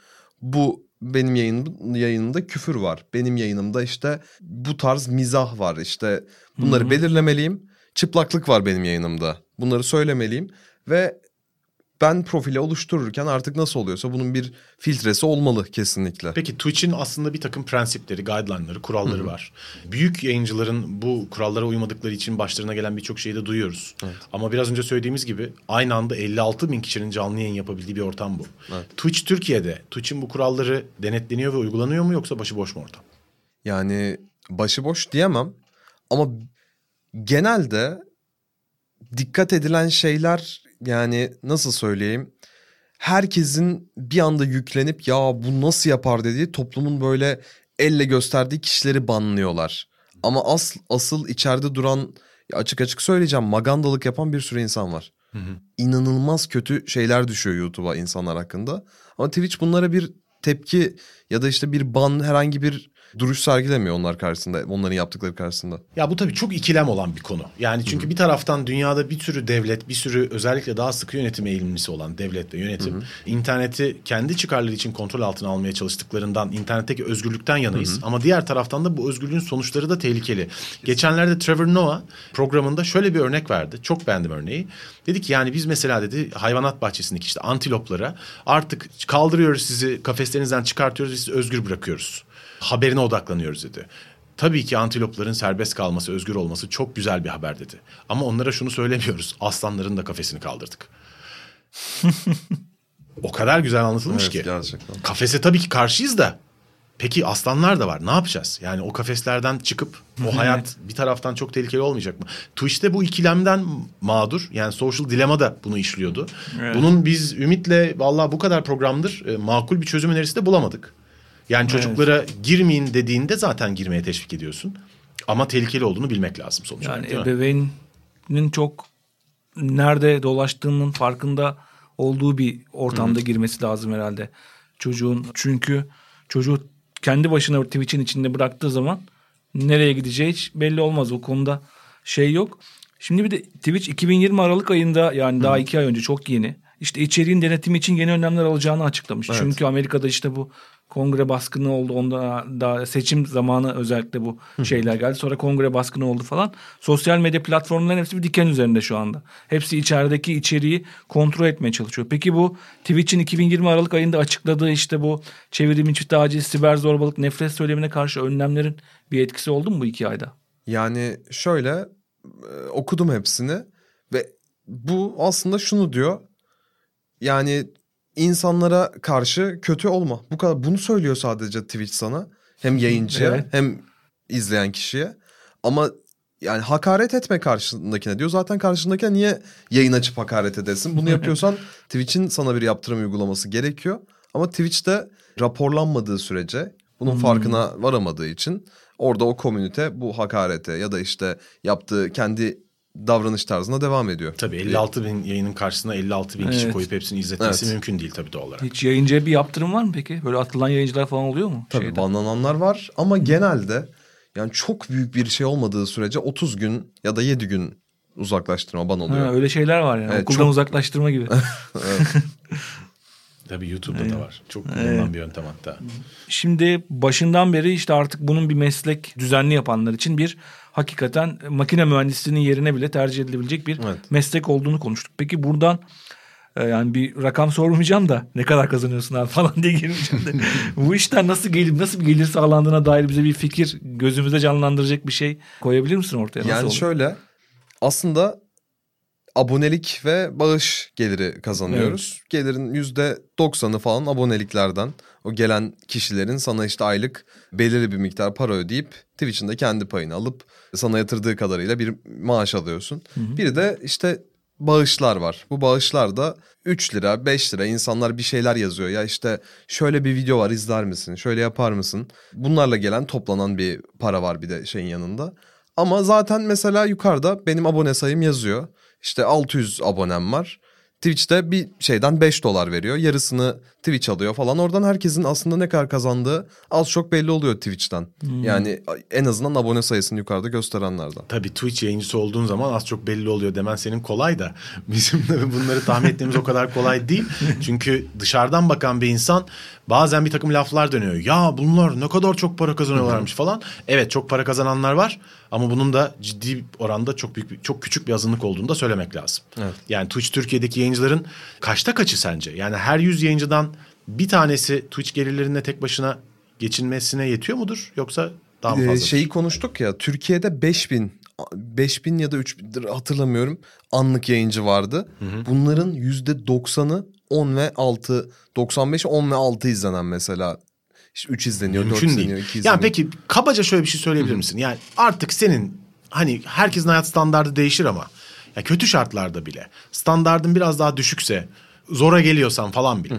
Bu benim yayınım, yayınımda küfür var. Benim yayınımda işte bu tarz mizah var. İşte bunları belirlemeliyim. Çıplaklık var benim yayınımda. Bunları söylemeliyim ve ben profili oluştururken artık nasıl oluyorsa bunun bir filtresi olmalı kesinlikle. Peki Twitch'in aslında bir takım prensipleri, guideline'ları, kuralları var. Büyük yayıncıların bu kurallara uymadıkları için başlarına gelen birçok şeyi de duyuyoruz. Ama biraz önce söylediğimiz gibi aynı anda 56 bin kişinin canlı yayın yapabildiği bir ortam bu. Twitch Türkiye'de, Twitch'in bu kuralları denetleniyor ve uygulanıyor mu yoksa başıboş mu ortam? Yani başıboş diyemem ama genelde dikkat edilen şeyler yani nasıl söyleyeyim herkesin bir anda yüklenip ya bu nasıl yapar dediği toplumun böyle elle gösterdiği kişileri banlıyorlar. Ama asıl, asıl içeride duran açık açık söyleyeceğim magandalık yapan bir sürü insan var. İnanılmaz kötü şeyler düşüyor YouTube'a insanlar hakkında. Ama Twitch bunlara bir tepki ya da işte bir ban herhangi bir duruş sergilemiyor onlar karşısında, onların yaptıkları karşısında. Ya bu tabii çok ikilem olan bir konu. Yani çünkü bir taraftan dünyada bir sürü devlet, bir sürü özellikle daha sıkı yönetim eğilimlisi olan devlet ve yönetim interneti kendi çıkarları için kontrol altına almaya çalıştıklarından internetteki özgürlükten yanayız. Ama diğer taraftan da bu özgürlüğün sonuçları da tehlikeli. Geçenlerde Trevor Noah programında şöyle bir örnek verdi. Çok beğendim örneği. Dedi ki yani biz mesela dedi hayvanat bahçesindeki işte antiloplara artık kaldırıyoruz sizi kafeslerinizden çıkartıyoruz ve sizi özgür bırakıyoruz haberine odaklanıyoruz dedi. Tabii ki antilopların serbest kalması, özgür olması çok güzel bir haber dedi. Ama onlara şunu söylemiyoruz. Aslanların da kafesini kaldırdık. o kadar güzel anlatılmış Evet, ki. gerçekten. Kafese tabii ki karşıyız da. Peki aslanlar da var. Ne yapacağız? Yani o kafeslerden çıkıp o hayat bir taraftan çok tehlikeli olmayacak mı? Twitch'te bu ikilemden mağdur. Yani Social Dilemma da bunu işliyordu. Bunun biz Ümit'le vallahi bu kadar programdır e, makul bir çözüm önerisi de bulamadık. Yani çocuklara girmeyin dediğinde zaten girmeye teşvik ediyorsun. Ama tehlikeli olduğunu bilmek lazım sonuç olarak Yani mi? ebeveynin çok nerede dolaştığının farkında olduğu bir ortamda girmesi lazım herhalde çocuğun. Çünkü çocuğu kendi başına Twitch'in içinde bıraktığı zaman nereye gideceği hiç belli olmaz. O konuda şey yok. Şimdi bir de Twitch 2020 Aralık ayında yani daha iki ay önce çok yeni. İşte içeriğin denetimi için yeni önlemler alacağını açıklamış. Çünkü Amerika'da işte bu kongre baskını oldu. Onda da seçim zamanı özellikle bu şeyler geldi. Sonra kongre baskını oldu falan. Sosyal medya platformlarının hepsi bir diken üzerinde şu anda. Hepsi içerideki içeriği kontrol etmeye çalışıyor. Peki bu Twitch'in 2020 Aralık ayında açıkladığı işte bu çevrim içi taciz, siber zorbalık, nefret söylemine karşı önlemlerin bir etkisi oldu mu bu iki ayda? Yani şöyle e, okudum hepsini ve bu aslında şunu diyor. Yani insanlara karşı kötü olma. Bu kadar bunu söylüyor sadece Twitch sana. Hem yayıncıya Evet. hem izleyen kişiye. Ama yani hakaret etme karşındakine diyor. Zaten karşındakine niye yayın açıp hakaret edesin? Bunu yapıyorsan Twitch'in sana bir yaptırım uygulaması gerekiyor. Ama Twitch'te raporlanmadığı sürece bunun farkına varamadığı için orada o komünite bu hakarete ya da işte yaptığı kendi davranış tarzına devam ediyor. Tabii 56 bin yayının karşısına 56 bin kişi Evet. koyup hepsini izletmesi Evet. mümkün değil tabii doğal olarak. Hiç yayıncıya bir yaptırım var mı peki? Böyle atılan yayıncılar falan oluyor mu? Tabii Şeyde? banlananlar var ama genelde yani çok büyük bir şey olmadığı sürece 30 gün ya da 7 gün uzaklaştırma ban oluyor. Ha, öyle şeyler var yani. Evet, Okuldan çok- uzaklaştırma gibi. Tabii YouTube'da da var. Çok kullanılan bir yöntem hatta. Şimdi başından beri işte artık bunun bir meslek düzenli yapanlar için bir hakikaten makine mühendisliğinin yerine bile tercih edilebilecek bir Evet. meslek olduğunu konuştuk. Peki buradan e, yani bir rakam sormayacağım da ne kadar kazanıyorsun abi falan diye girmeyeceğim de. Bu işten nasıl gelir, nasıl bir gelir sağlandığına dair bize bir fikir gözümüzde canlandıracak bir şey koyabilir misin ortaya? Nasıl yani olur? şöyle aslında abonelik ve bağış geliri kazanıyoruz. Gelirin yüzde 90'ı falan aboneliklerden. O gelen kişilerin sana işte aylık belirli bir miktar para ödeyip Twitch'in de kendi payını alıp sana yatırdığı kadarıyla bir maaş alıyorsun. Bir de işte bağışlar var. Bu bağışlar da 3 lira 5 lira insanlar bir şeyler yazıyor. Ya işte şöyle bir video var izler misin? Şöyle yapar mısın? Bunlarla gelen toplanan bir para var bir de şeyin yanında. Ama zaten mesela yukarıda benim abone sayım yazıyor. İşte 600 abonem var. Twitch'te bir şeyden 5 dolar veriyor. Yarısını Twitch alıyor falan. Oradan herkesin aslında ne kadar kazandığı az çok belli oluyor Twitch'ten. Yani en azından abone sayısını yukarıda gösterenlerden. Tabii Twitch yayıncısı olduğun zaman az çok belli oluyor demen senin kolay da bizim de bunları tahmin etmemiz o kadar kolay değil. Çünkü dışarıdan bakan bir insan bazen bir takım laflar dönüyor. Ya bunlar ne kadar çok para kazanıyorlarmış falan. Evet çok para kazananlar var ama bunun da ciddi oranda çok büyük çok küçük bir azınlık olduğunu da söylemek lazım. Yani Twitch Türkiye'deki yayıncı yayıncıların kaçta kaçı sence? Yani her 100 yayıncıdan bir tanesi Twitch gelirlerine tek başına geçinmesine yetiyor mudur? Yoksa daha mı Ee, fazla? şeyi konuştuk ya Türkiye'de 5000 5000 ya da 3000 hatırlamıyorum anlık yayıncı vardı. Bunların %90'ı 10 ve 6 95 10 ve 6 izlenen mesela. İşte 3 izleniyor, 4 Mümkün izleniyor, değil. 2 izleniyor. Yani peki kabaca şöyle bir şey söyleyebilir misin? Yani artık senin hani herkesin hayat standardı değişir ama ya kötü şartlarda bile standardın biraz daha düşükse zora geliyorsan falan bile.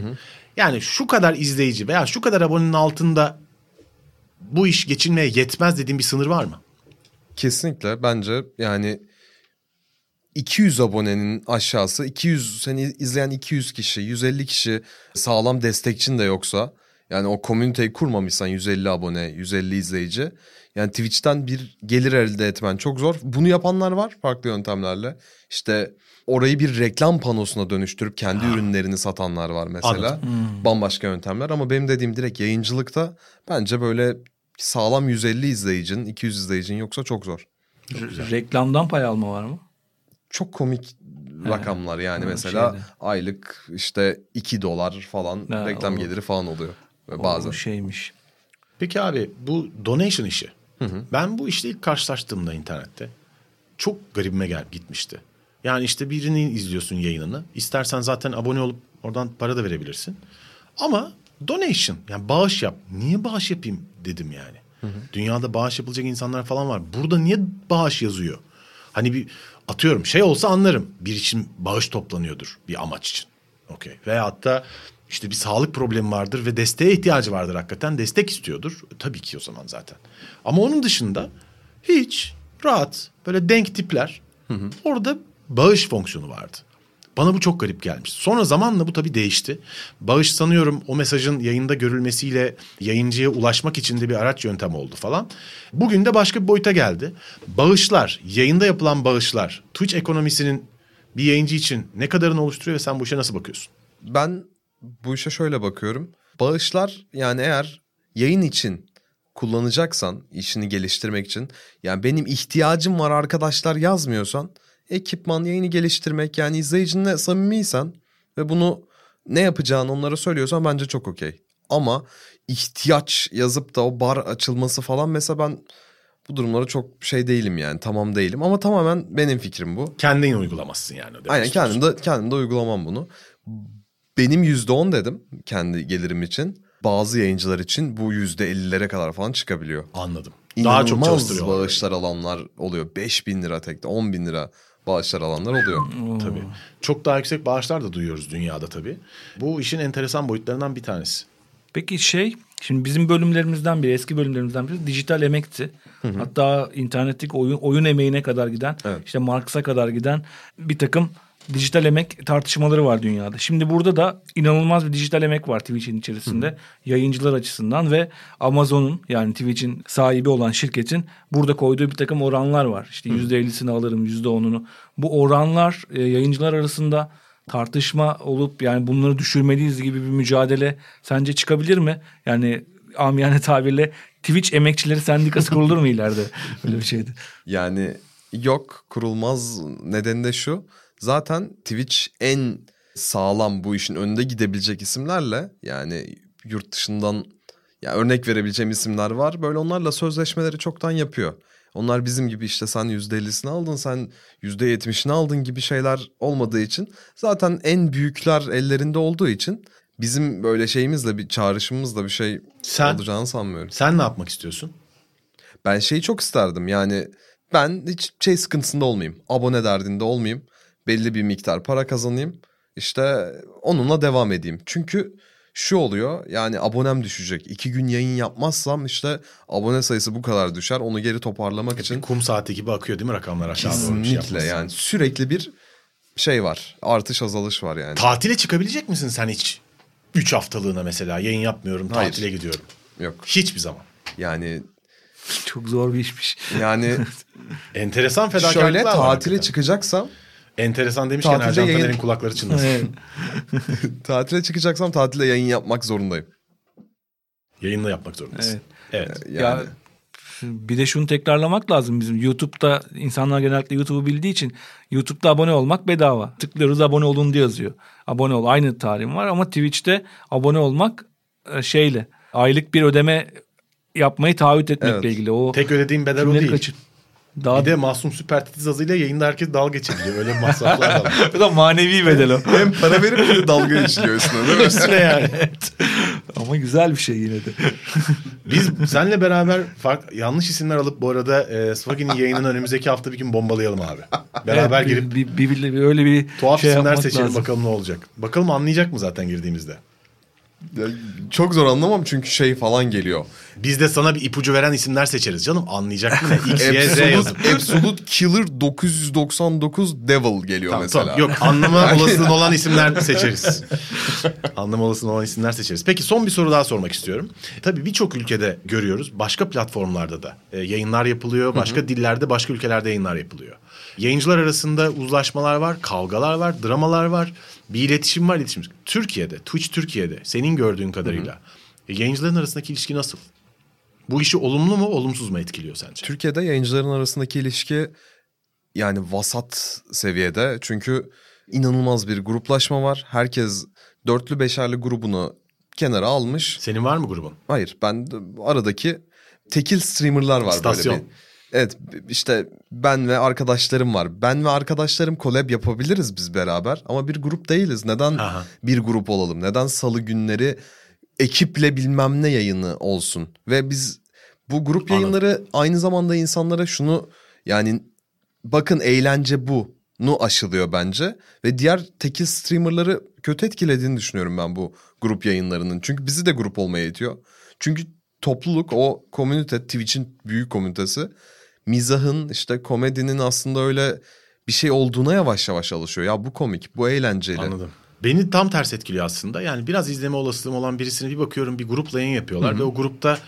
Yani şu kadar izleyici veya şu kadar abonenin altında bu iş geçinmeye yetmez dediğin bir sınır var mı? Kesinlikle bence yani 200 abonenin aşağısı 200 seni izleyen 200 kişi 150 kişi sağlam destekçin de yoksa yani o komüniteyi kurmamışsan 150 abone 150 izleyici yani Twitch'ten bir gelir elde etmen çok zor. Bunu yapanlar var farklı yöntemlerle. İşte orayı bir reklam panosuna dönüştürüp kendi ürünlerini satanlar var mesela. Bambaşka yöntemler ama benim dediğim direkt yayıncılıkta bence böyle sağlam 150 izleyicin 200 izleyicin yoksa çok zor. Re- Reklamdan pay alma var mı? Çok komik rakamlar yani mesela şeyde. aylık işte 2 dolar falan Ha, reklam o- geliri falan oluyor Ve O bazen. şeymiş. Peki abi bu donation işi. Ben bu işle ilk karşılaştığımda internette çok garibime gel gitmişti. Yani işte birini izliyorsun yayınını. İstersen zaten abone olup oradan para da verebilirsin. Ama donation yani bağış yap. Niye bağış yapayım dedim yani. Dünyada bağış yapılacak insanlar falan var. Burada niye bağış yazıyor? Hani bir atıyorum şey olsa anlarım. Bir için bağış toplanıyordur bir amaç için. Okey. Veyahut da işte bir sağlık problemi vardır ve desteğe ihtiyacı vardır hakikaten. Destek istiyordur. Tabii ki o zaman zaten. Ama onun dışında hiç rahat böyle denk tipler orada bağış fonksiyonu vardı. Bana bu çok garip gelmiş. Sonra zamanla bu tabii değişti. Bağış sanıyorum o mesajın yayında görülmesiyle yayıncıya ulaşmak için de bir araç yöntem oldu falan. Bugün de başka bir boyuta geldi. Bağışlar, yayında yapılan bağışlar Twitch ekonomisinin bir yayıncı için ne kadarını oluşturuyor ve sen bu işe nasıl bakıyorsun? Ben bu işe şöyle bakıyorum. Bağışlar yani eğer yayın için kullanacaksan işini geliştirmek için yani benim ihtiyacım var arkadaşlar yazmıyorsan ekipman yayını geliştirmek yani izleyicinle samimiysen ve bunu ne yapacağını onlara söylüyorsan bence çok okey. Ama ihtiyaç yazıp da o bar açılması falan mesela ben bu durumlara çok şey değilim yani tamam değilim ama tamamen benim fikrim bu. Kendin uygulamazsın yani. Aynen kendim de, kendim de uygulamam bunu. Benim yüzde on dedim kendi gelirim için. Bazı yayıncılar için bu yüzde ellilere kadar falan çıkabiliyor. Anladım. Daha çok İnanılmaz bağışlar alanlar oluyor. 5 bin lira tekte 10 bin lira bağışlar alanlar oluyor. Tabii. Çok daha yüksek bağışlar da duyuyoruz dünyada tabii. Bu işin enteresan boyutlarından bir tanesi. Peki şey şimdi bizim bölümlerimizden biri eski bölümlerimizden biri dijital emekti. Hatta internetteki oyun, oyun emeğine kadar giden Evet. işte Marx'a kadar giden bir takım dijital emek tartışmaları var dünyada. Şimdi burada da inanılmaz bir dijital emek var Twitch'in içerisinde yayıncılar açısından ve Amazon'un yani Twitch'in sahibi olan şirketin burada koyduğu bir takım oranlar var. İşte yüzde ellisini alırım yüzde onunu. Bu oranlar e, yayıncılar arasında tartışma olup yani bunları düşürmeliyiz gibi bir mücadele sence çıkabilir mi? Yani amiyane tabirle Twitch emekçileri sendikası kurulur mu ileride? Öyle bir şeydi. Yani yok kurulmaz nedeni de şu. Zaten Twitch en sağlam bu işin önünde gidebilecek isimlerle yani yurt dışından ya örnek verebileceğim isimler var. Böyle onlarla sözleşmeleri çoktan yapıyor. Onlar bizim gibi işte sen %50'sini aldın sen %70'ini aldın gibi şeyler olmadığı için zaten en büyükler ellerinde olduğu için bizim böyle şeyimizle bir çağrışımımızla bir şey Sen- olacağını sanmıyorum. Sen ne yapmak istiyorsun? Ben şeyi çok isterdim yani ben hiç şey sıkıntısında olmayayım. Abone derdinde olmayayım. Belli bir miktar para kazanayım. İşte onunla devam edeyim. Çünkü şu oluyor yani abonem düşecek. İki gün yayın yapmazsam işte abone sayısı bu kadar düşer. Onu geri toparlamak için Kum saati gibi akıyor değil mi rakamlar aşağı doğru şey kesinlikle yapmazsan? yani sürekli bir şey var. Artış azalış var yani. Tatile çıkabilecek misin sen hiç? Üç haftalığına mesela yayın yapmıyorum Hayır. tatile gidiyorum. Yok Hiçbir zaman. yani Çok zor bir işmiş. yani Enteresan fedakarlıklar şöyle var. tatile hakikaten. çıkacaksam Enteresan demişken Tatilde Ercan yayın- Taner'in kulakları çınlasın. Evet. tatile çıkacaksam tatilde yayın yapmak zorundayım. Yayınla yapmak zorundasın. Evet. Evet. Yani Ya Bir de şunu tekrarlamak lazım bizim. YouTube'da insanlar genellikle YouTube'u bildiği için YouTube'da abone olmak bedava. Tıklıyoruz abone olun diye yazıyor. Abone ol aynı tarihim var ama Twitch'te abone olmak e, şeyle aylık bir ödeme yapmayı taahhüt etmekle Evet. ilgili. O Tek ödediğim bedel o kimleri değil. kaçır- Daha Bir de Masum Süper Titiz azıyla yayında herkes dalga geçebiliyor. Öyle masraflar da var. Bu da manevi bedel o. Hem para verip bir de dalga geçiliyor üstüne değil mi? Üstüne yani. evet. Ama güzel bir şey yine de. Biz seninle beraber fark, yanlış isimler alıp bu arada e, Swaggy'nin yayınını önümüzdeki hafta bir gün bombalayalım abi. Beraber Evet, girip bir, bir, bir- bir- öyle bir tuhaf şey isimler seçelim lazım. bakalım ne olacak. Bakalım anlayacak mı zaten girdiğimizde. Ya, Çok zor anlamam çünkü şey falan geliyor. Biz de sana bir ipucu veren isimler seçeriz canım. Anlayacak mı ne? X, Y, Z yazıp. Absolute, Killer 999 Devil geliyor Tamam, mesela. tamam. Yok anlama olasılığı olan isimler seçeriz. anlama olasılığı olan isimler seçeriz. Peki son bir soru daha sormak istiyorum. Tabii birçok ülkede görüyoruz. Başka platformlarda da e, yayınlar yapılıyor. Başka dillerde, başka ülkelerde yayınlar yapılıyor. Yayıncılar arasında uzlaşmalar var, kavgalar var, dramalar var. Bir iletişim var, iletişim. Türkiye'de, Twitch Türkiye'de senin gördüğün kadarıyla e, yayıncıların arasındaki ilişki nasıl? Bu işi olumlu mu, olumsuz mu etkiliyor sence? Türkiye'de yayıncıların arasındaki ilişki yani vasat seviyede. Çünkü inanılmaz bir gruplaşma var. Herkes dörtlü beşerli grubunu kenara almış. Senin var mı grubun? Hayır ben aradaki tekil streamerlar var İstasyon. böyle bir. Evet işte ben ve arkadaşlarım var. Ben ve arkadaşlarım collab yapabiliriz biz beraber ama bir grup değiliz. Neden Aha. bir grup olalım? Neden salı günleri ekiple bilmem ne yayını olsun? Ve biz bu grup Anladım. yayınları aynı zamanda insanlara şunu yani bakın eğlence bu nu aşılıyor bence ve diğer tekil streamerları kötü etkilediğini düşünüyorum ben bu grup yayınlarının. Çünkü bizi de grup olmaya itiyor. Çünkü topluluk o komünite Twitch'in büyük komünitesi mizahın işte komedinin aslında öyle bir şey olduğuna yavaş yavaş alışıyor. Ya bu komik, bu eğlenceli. Anladım. Beni tam ters etkiliyor aslında. Yani biraz izleme olasılığım olan birisini bir bakıyorum bir grupla yayın yapıyorlar ve o grupta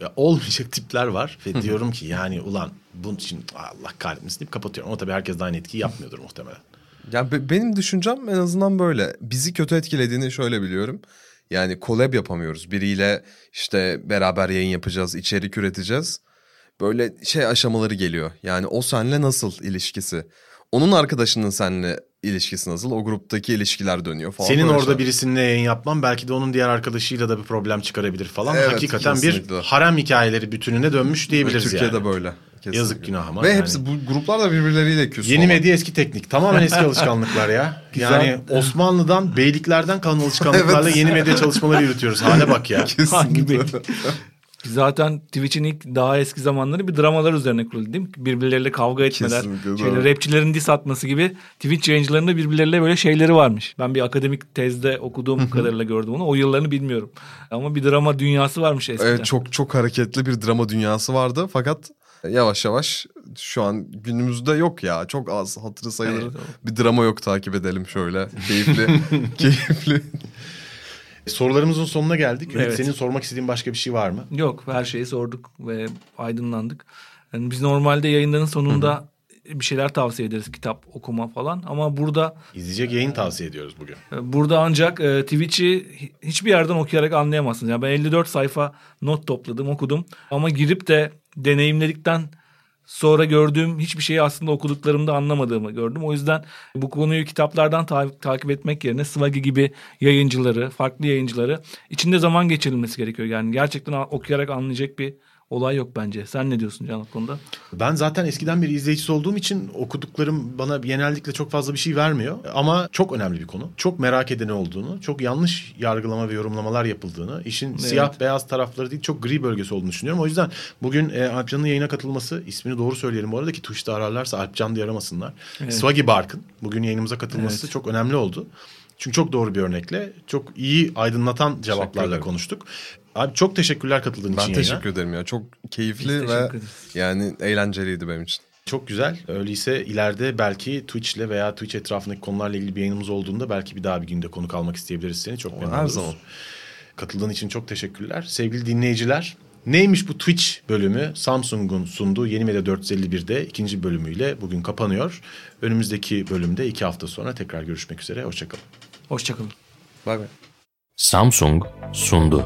e, olmayacak tipler var ve diyorum ki yani ulan bunun için Allah kahretmesin deyip kapatıyorum. Ama tabii herkes de aynı etkiyi yapmıyordur muhtemelen. Ya be- benim düşüncem en azından böyle. Bizi kötü etkilediğini şöyle biliyorum. Yani collab yapamıyoruz. Biriyle işte beraber yayın yapacağız, içerik üreteceğiz. Böyle şey aşamaları geliyor. Yani o senle nasıl ilişkisi? Onun arkadaşının seninle ilişkisi nasıl? O gruptaki ilişkiler dönüyor falan. Senin orada şeyler. birisinle yayın yapman belki de onun diğer arkadaşıyla da bir problem çıkarabilir falan. Evet, Hakikaten bir kesinlikle. harem hikayeleri bütününe dönmüş diyebiliriz Türkiye'de yani. böyle. Kesinlikle. Yazık günah ama Ve yani. hepsi bu gruplar da birbirleriyle küs Yeni medya eski teknik. Tamamen eski alışkanlıklar ya. Yani Osmanlı'dan, beyliklerden kalan alışkanlıklarla Evet. yeni medya çalışmaları yürütüyoruz. Hale bak ya. Hangi Kesinlikle. Zaten Twitch'in ilk daha eski zamanları bir dramalar üzerine kuruldu değil mi? Birbirleriyle kavga etmeler, Kesinlikle şeyler, doğru. rapçilerin diss atması gibi Twitch yayıncılarında birbirleriyle böyle şeyleri varmış. Ben bir akademik tezde okuduğum kadarıyla gördüm onu. O yıllarını bilmiyorum. Ama bir drama dünyası varmış eskiden. Evet çok çok hareketli bir drama dünyası vardı fakat yavaş yavaş şu an günümüzde yok ya. Çok az hatırı sayılır. Evet, bir drama yok takip edelim şöyle. Keyifli. keyifli. Sorularımızın sonuna geldik. Ümit, Evet. senin sormak istediğin başka bir şey var mı? Yok her şeyi sorduk ve aydınlandık. Yani biz normalde yayınların sonunda bir şeyler tavsiye ederiz. Kitap okuma falan. Ama burada İzleyecek yayın tavsiye ediyoruz bugün. E, Burada ancak e, Twitch'i hi- hiçbir yerden okuyarak anlayamazsınız. Yani ben 54 sayfa not topladım, okudum. Ama girip de deneyimledikten sonra gördüğüm hiçbir şeyi aslında okuduklarımda anlamadığımı gördüm. O yüzden bu konuyu kitaplardan ta- takip etmek yerine Swaggy gibi yayıncıları, farklı yayıncıları içinde zaman geçirilmesi gerekiyor. Yani gerçekten okuyarak anlayacak bir olay yok bence. Sen ne diyorsun Can konuda? Ben zaten eskiden bir izleyicisi olduğum için okuduklarım bana genellikle çok fazla bir şey vermiyor. Ama çok önemli bir konu. Çok merak edeni olduğunu, çok yanlış yargılama ve yorumlamalar yapıldığını, işin siyah beyaz tarafları değil çok gri bölgesi olduğunu düşünüyorum. O yüzden bugün e, Alpcan'ın yayına katılması, ismini doğru söyleyelim bu arada ki Twitch'te ararlarsa Alpcan diye aramasınlar. Swaggy Bark'ın bugün yayınımıza katılması Evet. çok önemli oldu. Çünkü çok doğru bir örnekle, çok iyi aydınlatan cevaplarla konuştuk. Abi çok teşekkürler katıldığın Ben için teşekkür yayına. ederim ya. Çok keyifli Biz ve teşekkür yani eğlenceliydi benim için. Çok güzel. Öyleyse ileride belki Twitch'le veya Twitch etrafındaki konularla ilgili bir yayınımız olduğunda belki bir daha bir günde konuk almak isteyebiliriz seni. Çok memnun her zaman. Katıldığın için çok teşekkürler. Sevgili dinleyiciler, neymiş bu Twitch bölümü? Samsung'un sunduğu Yeni Medya 451'de ikinci bölümüyle bugün kapanıyor. Önümüzdeki bölümde iki hafta sonra tekrar görüşmek üzere. Hoşçakalın. Hoşçakalın. Bay bay. Samsung sundu.